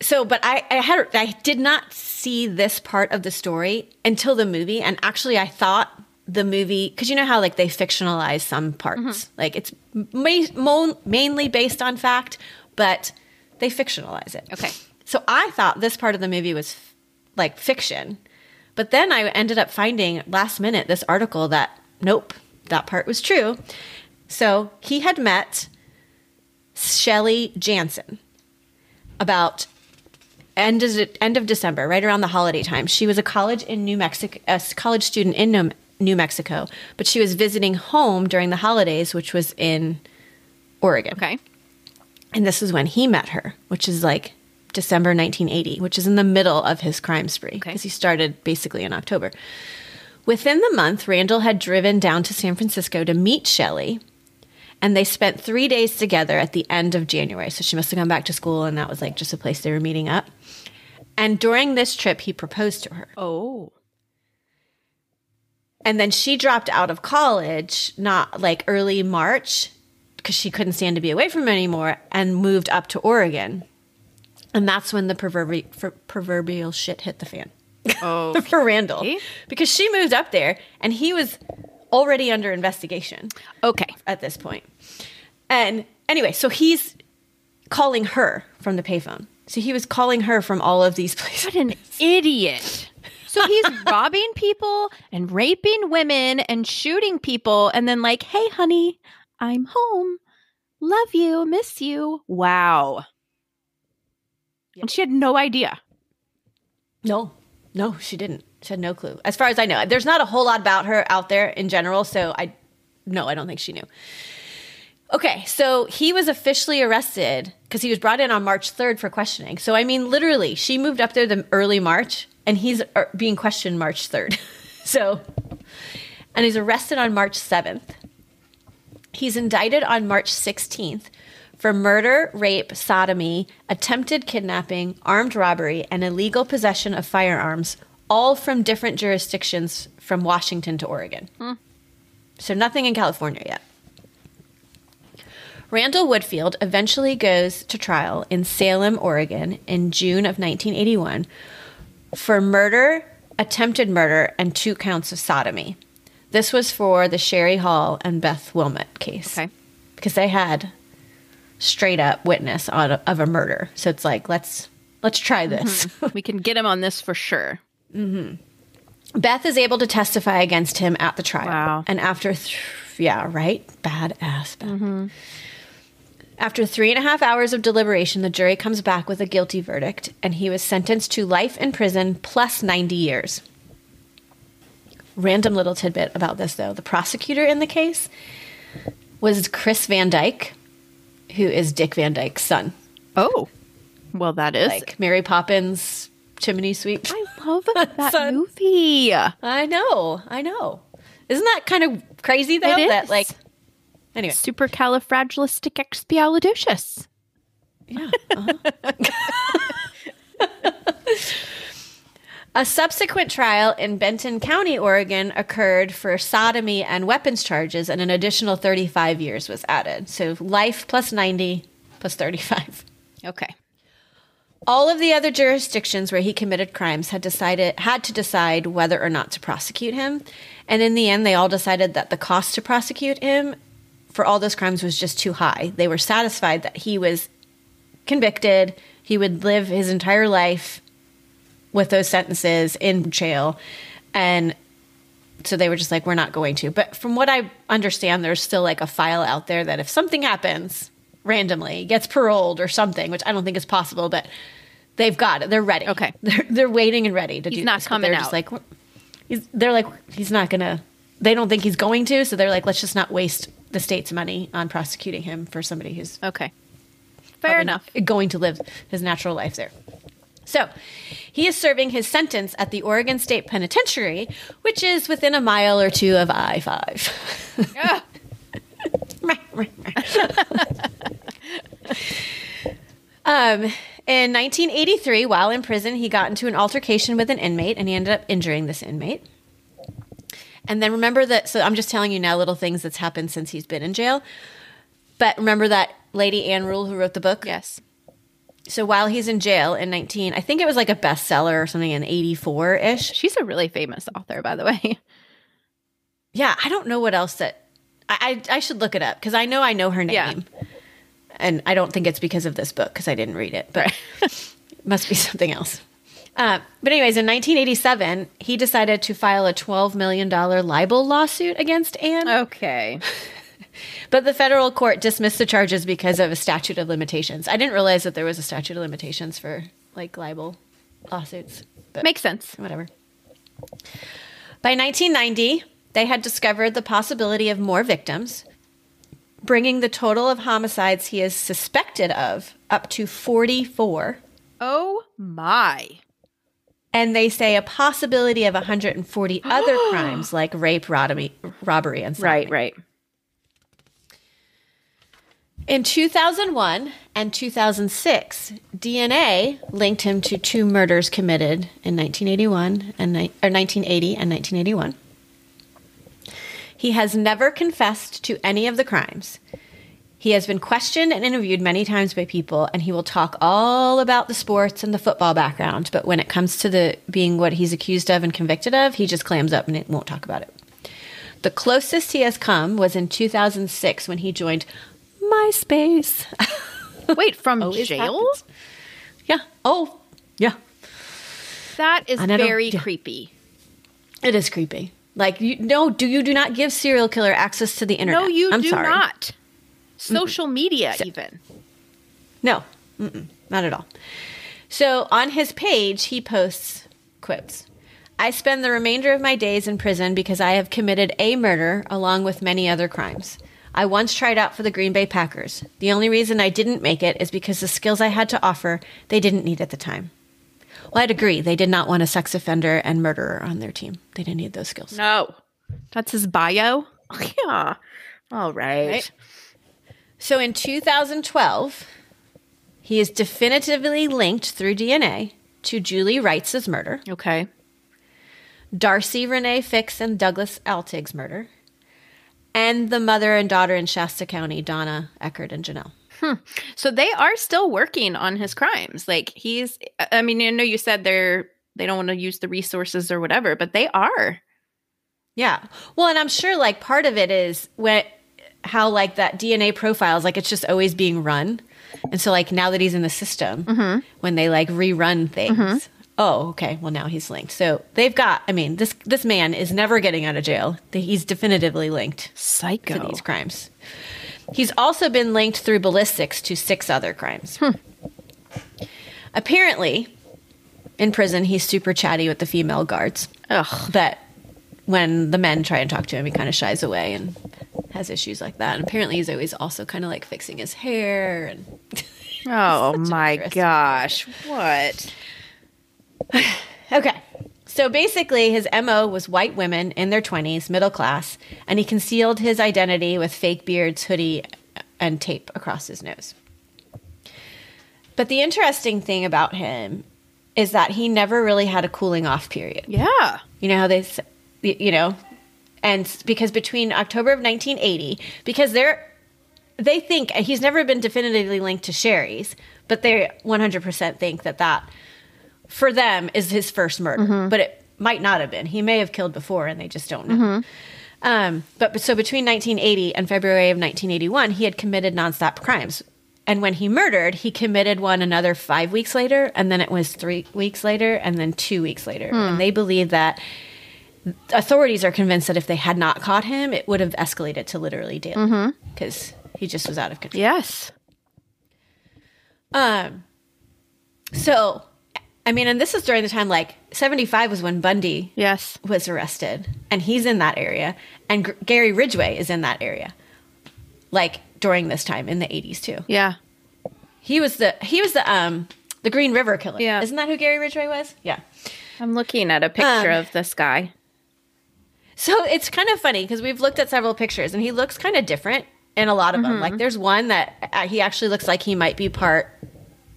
so but I I had I did not see this part of the story until the movie, and actually I thought the movie because you know how like they fictionalize some parts, like it's ma- mo- mainly based on fact, but they fictionalize it.
Okay.
So I thought this part of the movie was f- like fiction, but then I ended up finding last minute this article that nope, that part was true. So he had met Shelley Jansen about end of, end of December, right around the holiday time. She was a college in New Mexico, a college student in New, New Mexico, but she was visiting home during the holidays, which was in Oregon.
Okay.
And this is when he met her, which is like December 1980, which is in the middle of his crime spree
Okay.
because he started basically in October. Within the month, Randall had driven down to San Francisco to meet Shelley, and they spent three days together at the end of January. So she must have gone back to school, and that was like just a place they were meeting up. And during this trip, he proposed to her.
Oh.
And then she dropped out of college, not like early March, because she couldn't stand to be away from him anymore, and moved up to Oregon. And that's when the proverbial, proverbial shit hit the fan
Oh.
for Randall. Because she moved up there and he was already under investigation
okay.
at this point. And anyway, so he's calling her from the payphone. So he was calling her from all of these places.
What an idiot. So he's robbing people and raping women and shooting people and then like, "Hey honey, I'm home. Love you, miss you." Wow. And she had no idea.
No, no, she didn't. She had no clue. As far as I know, there's not a whole lot about her out there in general. So I, no, I don't think she knew. Okay, so he was officially arrested because he was brought in on March 3rd for questioning. So I mean, literally, she moved up there the early March, and he's uh, being questioned March 3rd. so, and he's arrested on March 7th. He's indicted on March 16th for murder, rape, sodomy, attempted kidnapping, armed robbery, and illegal possession of firearms, all from different jurisdictions from Washington to Oregon. Hmm. So nothing in California yet. Randall Woodfield eventually goes to trial in Salem, Oregon in June of 1981 for murder, attempted murder, and two counts of sodomy. This was for the Shari Hull and Beth Wilmot case.
Okay.
Because they had straight up witness on of a murder. So it's like, let's let's try this. Mm-hmm.
we can get him on this for sure. Mm-hmm.
Beth is able to testify against him at the trial.
Wow.
And after, th- yeah, right? Badass Beth. Mm-hmm. After three and a half hours of deliberation, the jury comes back with a guilty verdict, and he was sentenced to life in prison plus 90 years. Random little tidbit about this, though. The prosecutor in the case was Chris Van Dyke, who is Dick Van Dyke's son.
Oh. Well, that is.
Like Mary Poppins, Chimney Sweep.
I love that
Son.
movie.
I know, I know. Isn't that kind of crazy though?
It
That
is.
like, anyway,
Supercalifragilisticexpialidocious.
yeah. uh-huh. A subsequent trial in Benton County, Oregon, occurred for sodomy and weapons charges, and an additional 35 years was added. So life plus 90 plus 35.
Okay.
All of the other jurisdictions where he committed crimes had decided had to decide whether or not to prosecute him, and in the end, they all decided that the cost to prosecute him for all those crimes was just too high. They were satisfied that he was convicted, he would live his entire life with those sentences in jail, and so they were just like, "We're not going to." But from what I understand, there's still like a file out there that if something happens randomly, gets paroled or something, which I don't think is possible, but they've got it. They're ready.
Okay.
they're they're waiting and ready to
He's
do.
not
this,
coming
they're
out.
Just like he's, they're like he's not gonna. They don't think he's going to, so they're like, let's just not waste the state's money on prosecuting him for somebody who's
Okay. Fair enough.
going to live his natural life there. So, he is serving his sentence at the Oregon State Penitentiary, which is within a mile or two of I 5.
Ah,
Um, in 1983, while in prison, he got into an altercation with an inmate and he ended up injuring this inmate. And then remember that, so I'm just telling you now little things that's happened since he's been in jail. But remember that lady Ann Rule who wrote the book?
yes.
So while he's in jail in 19, I think it was like a bestseller or something in 84 ish.
She's a really famous author, by the way.
Yeah, I don't know what else that I I, I should look it up because I know I know her name,
Yeah.
and I don't think it's because of this book because I didn't read it, but it must be something else. Uh, but anyways, in 1987, he decided to file a 12 million dollar libel lawsuit against Ann,
Okay.
but the federal court dismissed the charges because of a statute of limitations. I didn't realize that there was a statute of limitations for like libel lawsuits, but
Makes sense.
whatever. By 1990, they had discovered the possibility of more victims, bringing the total of homicides he is suspected of up to 44.
Oh my.
And they say a possibility of 140 other crimes like rape, robbery, robbery and
Right, right.
In 2001 and 2006, DNA linked him to two murders committed in 1981 and ni- or 1980 and 1981. He has never confessed to any of the crimes. He has been questioned and interviewed many times by people, and he will talk all about the sports and the football background. But when it comes to the being what he's accused of and convicted of, he just clams up and won't talk about it. The closest he has come was in 2006 when he joined MySpace.
Wait, from oh,
Always
jail?
happens. yeah. Oh, yeah.
That is
I don't know.
very
Yeah.
creepy.
It is creepy. Like you no, do you do not give serial killer access to the internet?
No, you
I'm
do
sorry.
not. Social media, even.
No, mm-mm, not at all. So on his page, he posts quotes. I spend the remainder of my days in prison because I have committed a murder along with many other crimes. I once tried out for the Green Bay Packers. The only reason I didn't make it is because the skills I had to offer they didn't need at the time. Well, I'd agree. They did not want a sex offender and murderer on their team. They didn't need those skills.
No. That's his bio? yeah. All right.
Right. So in 2012, he is definitively linked through DNA to Julie Reitz murder,
Okay.
Darcy Renee Fix and Douglas Altig's murder, and the mother and daughter in Shasta County, Donna Eckard and Janelle. Hmm.
So they are still working on his crimes. Like he's I mean, I know you said they're they don't want to use the resources or whatever, but they are.
Yeah. Well, and I'm sure like part of it is when how like that DNA profiles like it's just always being run. And so like now that he's in the system, mm-hmm. when they like rerun things, mm-hmm. Oh, okay, well now he's linked. So they've got I mean, this this man is never getting out of jail. He's definitively linked to these crimes. He's also been linked through ballistics to six other crimes. Hmm. Apparently, in prison, he's super chatty with the female guards
Ugh.
but when the men try and talk to him, he kind of shies away and has issues like that. And apparently, he's always also kind of like fixing his hair and.
Oh my gosh. What?
Okay. So basically, his MO was white women in their 20s, middle class, and he concealed his identity with fake beards, hoodie, and tape across his nose. But the interesting thing about him is that he never really had a cooling off period.
Yeah.
You know how they, you know, and because between October of 1980, because they're, they think he's never been definitively linked to Shari's, but they 100% think that that, for them, is his first murder. But it might not have been. He may have killed before and they just don't know. Um, but so between 1980 and February of 1981, he had committed nonstop crimes. And when he murdered, he committed one another five weeks later, and then it was three weeks later, and then two weeks later. And they believe that authorities are convinced that if they had not caught him, it would have escalated to literally daily because he just was out of control.
Yes.
Um, so, I mean, and this is during the time like 75 was when Bundy
Yes.
was arrested, and he's in that area, and G- Gary Ridgway is in that area, like during this time in the 80s too.
Yeah.
He was the he was the um the Green River Killer.
Yeah.
isn't that who Gary Ridgway was? Yeah.
I'm looking at a picture
Um,
of this guy.
So it's kind of funny because we've looked at several pictures and he looks kind of different in a lot of them. Like there's one that uh, he actually looks like he might be part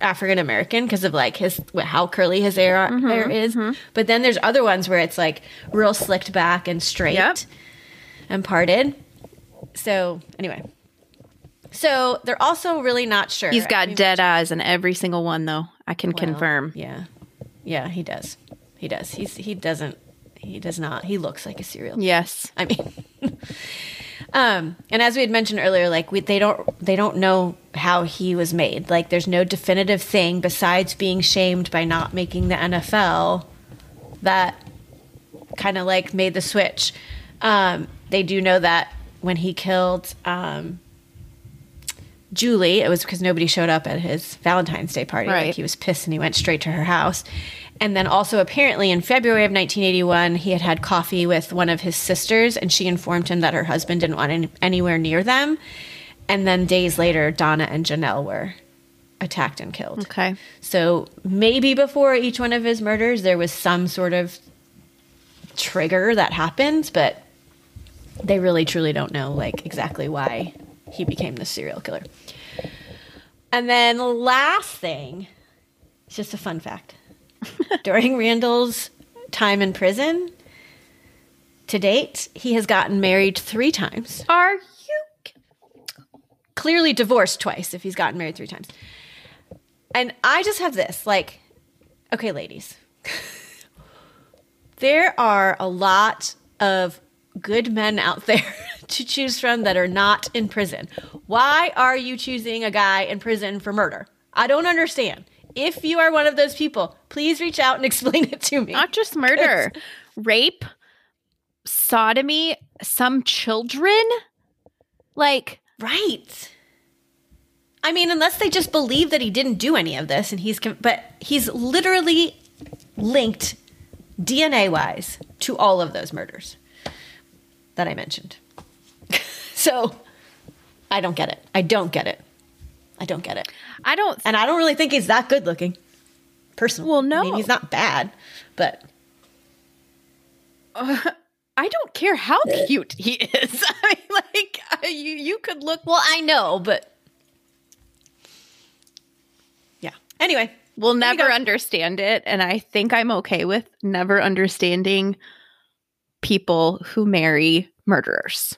African American because of like his how curly his hair, mm-hmm, hair is. Mm-hmm. But then there's other ones where it's like real slicked back and straight
Yep.
and parted. So anyway, so they're also really not sure.
He's got
We've-
dead eyes in every single one, though. I can
well,
confirm.
Yeah, yeah, he does. He does. He's he doesn't. He does not. He looks like a serial
Yes.
I mean, um, and as we had mentioned earlier, like we, they don't they don't know how he was made. Like, there's no definitive thing besides being shamed by not making the NFL that kind of like made the switch. Um, they do know that when he killed um, Julie, it was because nobody showed up at his Valentine's Day party.
Right.
Like he was pissed and he went straight to her house. And then also, apparently, in February of 1981, he had had coffee with one of his sisters, and she informed him that her husband didn't want any, anywhere near them. And then days later, Donna and Janelle were attacked and killed.
Okay.
So maybe before each one of his murders, there was some sort of trigger that happened, but they really truly don't know like exactly why he became the serial killer. And then last thing, it's just a fun fact. During Randall's time in prison, to date, he has gotten married three times
Are you?
clearly divorced twice if he's gotten married three times. And I just have this like, okay, ladies, there are a lot of good men out there to choose from that are not in prison. Why are you choosing a guy in prison for murder? I don't understand. If you are one of those people, please reach out and explain it to me.
Not just murder, rape, sodomy, some children. Like,
Right. I mean, unless they just believe that he didn't do any of this and he's, but he's literally linked DNA wise to all of those murders that I mentioned. so I don't get it. I don't get it. I don't get it.
I don't.
And I don't really think he's that good looking. Personally.
Well, no.
I mean, he's not bad, but
I don't care how cute he is. I mean, like uh, you, you could look.
well, I know, but yeah. Anyway,
We'll never understand it, and I think I'm okay with never understanding people who marry murderers,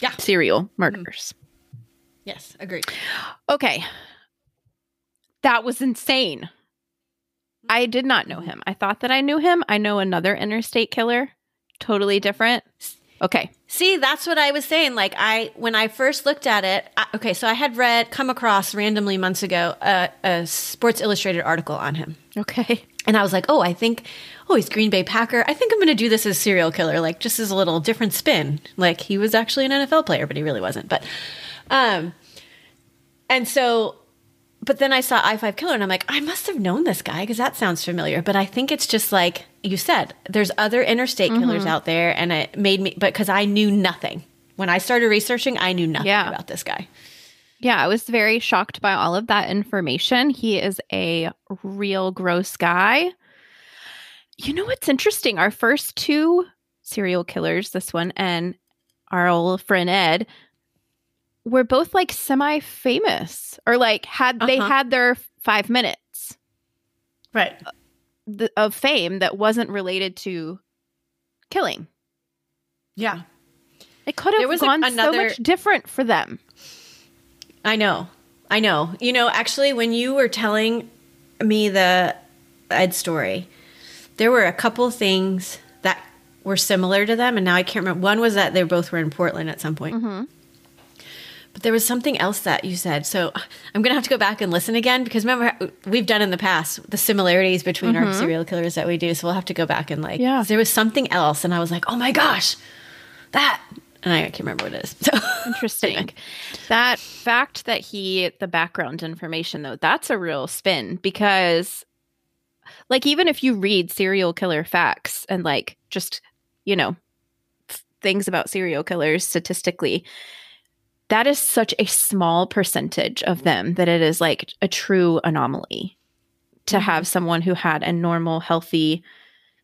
yeah.
serial murderers.
Yes, agreed.
Okay, that was insane. I mm-hmm. did not know mm-hmm. him. I thought that I knew him. I know another interstate killer, totally mm-hmm. different. Okay,
See, that's what I was saying. Like I, when I first looked at it, I, okay, so I had read, come across randomly months ago a, a Sports Illustrated article on him,
okay.
and I was like, oh, I think, oh, he's Green Bay Packer. I think I'm going to do this as serial killer, like just as a little different spin. Like he was actually an NFL player, but he really wasn't. But, um, and so, but then I saw I five killer, and I'm like, I must have known this guy because that sounds familiar. But I think it's just like you said, there's other interstate killers out there, and it made me, but because I knew nothing when I started researching, I knew nothing
Yeah.
about this guy.
Yeah, I was very shocked by all of that information. He is a real gross guy. You know what's interesting? Our first two serial killers, this one and our old friend Ed, were both like semi famous or like had they
Uh-huh.
had their five minutes
Right.
th- of fame that wasn't related to killing.
Yeah.
It could have
a-
gone so much different for them.
I know. I know. You know, actually, when you were telling me the Ed story, there were a couple things that were similar to them, and now I can't remember. One was that they both were in Portland at some point. But there was something else that you said. So I'm going to have to go back and listen again because remember, we've done in the past the similarities between our mm-hmm. serial killers that we do. So we'll have to go back and like,
Yeah.
there was something else, and I was like, oh my gosh, that. And I can't remember what it is. So
Interesting. that fact that he, the background information, though, that's a real spin because, like, even if you read serial killer facts and, like, just, you know, things about serial killers statistically, that is such a small percentage of them that it is like a true anomaly to
Mhm.
have someone who had a normal, healthy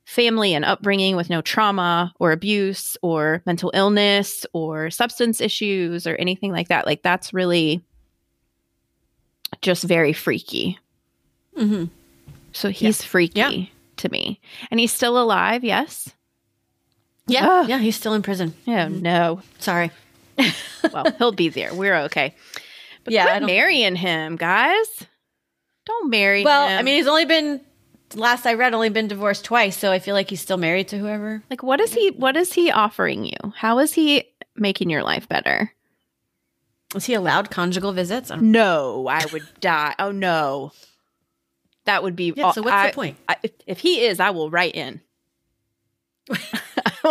family and upbringing with no trauma or abuse or mental illness or substance issues or anything like that. Like, that's really just very freaky.
Mm-hmm.
So he's freaky
Yeah.
to me. And he's still alive, yes?
Yeah,
Ugh.
yeah, he's still in prison.
Oh,
Mhm.
no.
Sorry.
Well, he'll be there. We're okay. But
Yeah,
quit marrying him, guys. Don't marry
Well,
him.
I mean, he's only been last I read, only been divorced twice, so I feel like he's still married to whoever.
like what is he what is he offering you? How is he making your life better?
Is he allowed conjugal visits? I
No, I would die. Oh no. That would be
Yeah, so what's
I-
the point?
I, if, if he is, I will write in.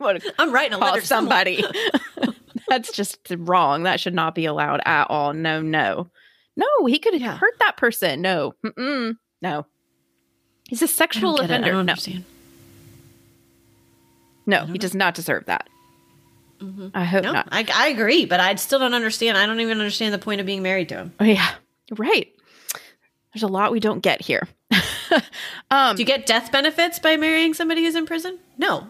I'm
I'm writing a letter to
somebody. That's just wrong. That should not be allowed at all. No, no, no. He could
Yeah.
hurt that person. No, Mm-mm. no. He's a
I
sexual.
I
offender.
don't
No,
understand.
no, he
know.
does not deserve that.
Mhm.
I hope
No,
not.
I, I agree, but I still don't understand. I don't even understand the point of being married to him.
Oh yeah, right. There's a lot we don't get here. um,
Do you get death benefits by marrying somebody who's in prison? No.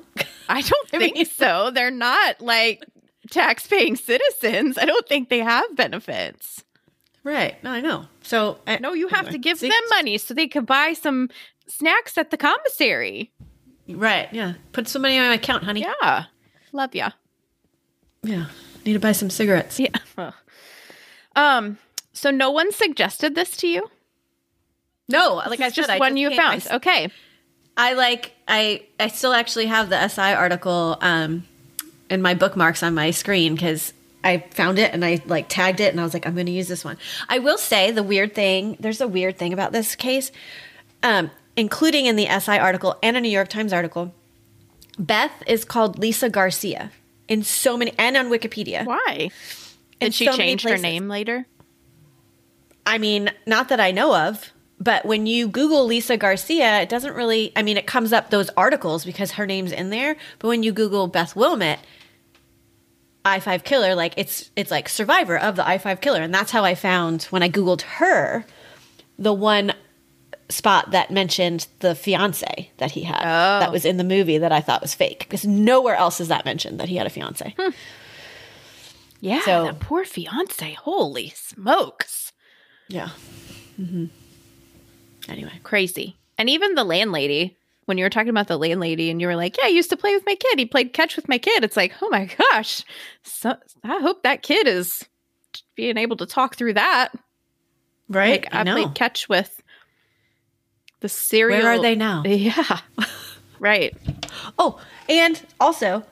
I don't
I
think
mean-
so. They're not like tax-paying citizens. I don't think they have benefits.
Right. No, I know. So I,
No, you have
anyway,
to give
see?
them money so they can buy some snacks at the commissary.
Right. Yeah. Put some money on my account, honey.
Yeah, love ya.
Yeah. Need to buy some cigarettes.
Yeah. Um. So no one suggested this to you.
No, like I said,
just
I
one you
came- I
found. okay.
I like I I still actually have the SI article um in my bookmarks on my screen because I found it and I like tagged it and I was like I'm going to use this one. I will say the weird thing. There's a weird thing about this case, um, including in the SI article and a New York Times article. Beth is called Lisa Garcia in so many and on Wikipedia.
Why? Did she
so
change her name later?
I mean, not that I know of, but when you Google Lisa Garcia, it doesn't really, I mean, it comes up those articles because her name's in there. But when you Google Beth Wilmot, I 5 killer, like it's, it's like survivor of the I 5 killer. And that's how I found when I Googled her, the one spot that mentioned the fiance that he had
Oh.
that was in the movie that I thought was fake because nowhere else is that mentioned that he had a fiance.
Yeah.
So-
that poor fiance. Holy smokes.
Yeah. hmm Anyway.
Crazy. And even the landlady, when you were talking about the landlady and you were like, Yeah, I used to play with my kid. He played catch with my kid. It's like, oh my gosh. So I hope that kid is being able to talk through that.
Right?
Like I, played catch with the serial.
Where are they now?
Yeah. right.
Oh, and also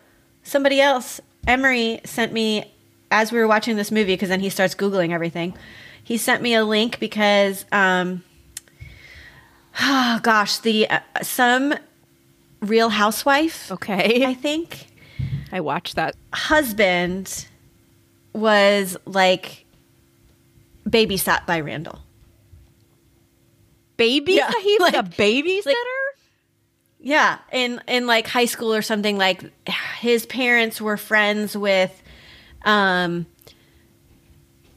somebody else, Emery sent me as we were watching this movie because then he starts googling everything. He sent me a link because um oh gosh, the uh, some real housewife,
Okay.
I think,
I watched that.
husband was like babysat by Randall.
Baby?
Yeah,
He's
like-
a babysitter?
Yeah, in in like high school or something like his parents were friends with um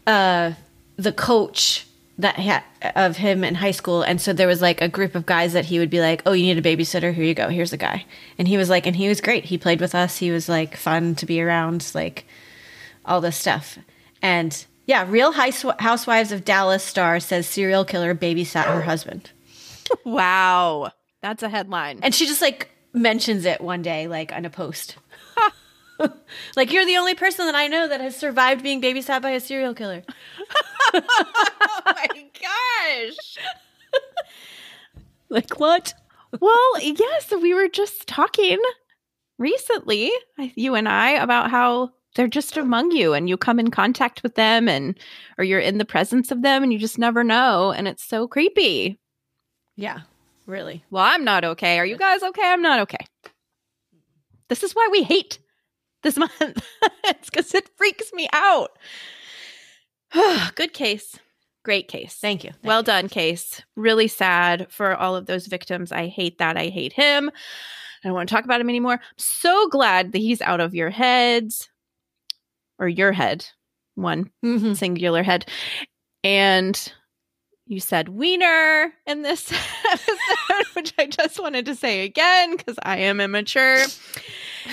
uh the coach that ha- of him in high school and so there was like a group of guys that he would be like, "Oh, you need a babysitter? Here you go. Here's a guy." And he was like and he was great. He played with us. He was like fun to be around, like all this stuff. And yeah, Real House- Housewives of Dallas star says serial killer babysat her husband.
wow. That's a headline.
And she just like mentions it one day, like on a post. like you're the only person that I know that has survived being babysat by a serial killer.
oh my gosh.
Like what?
well, yes, we were just talking recently, you and I, about how they're just among you and you come in contact with them and or you're in the presence of them and you just never know and it's so creepy.
Yeah, really.
Well, I'm not okay. Are you guys okay? I'm not okay. This is why we hate this month. it's because it freaks me out. Good case. Great case.
Thank you.
Well done, case. Really sad for all of those victims. I hate that. I hate him. I don't want to talk about him anymore. I'm so glad that he's out of your heads or your head. one
Mhm.
singular head. And you said wiener in this episode, which I just wanted to say again because I am immature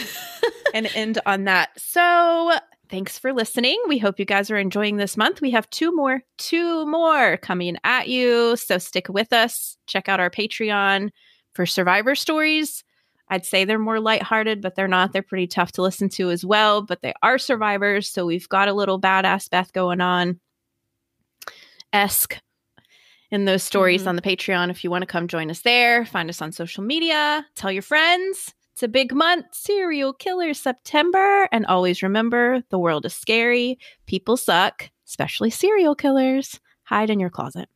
and end on that. So thanks for listening. We hope you guys are enjoying this month. We have two more, two more coming at you. So stick with us. Check out our Patreon for survivor stories. I'd say they're more lighthearted, but they're not. They're pretty tough to listen to as well, but they are survivors. So we've got a little badass Beth going on esque in those stories
Mhm.
on the Patreon. If you want to come join us there, find us on social media, tell your friends. It's a big month, serial killer September. And always remember the world is scary, people suck, especially serial killers. Hide in your closet.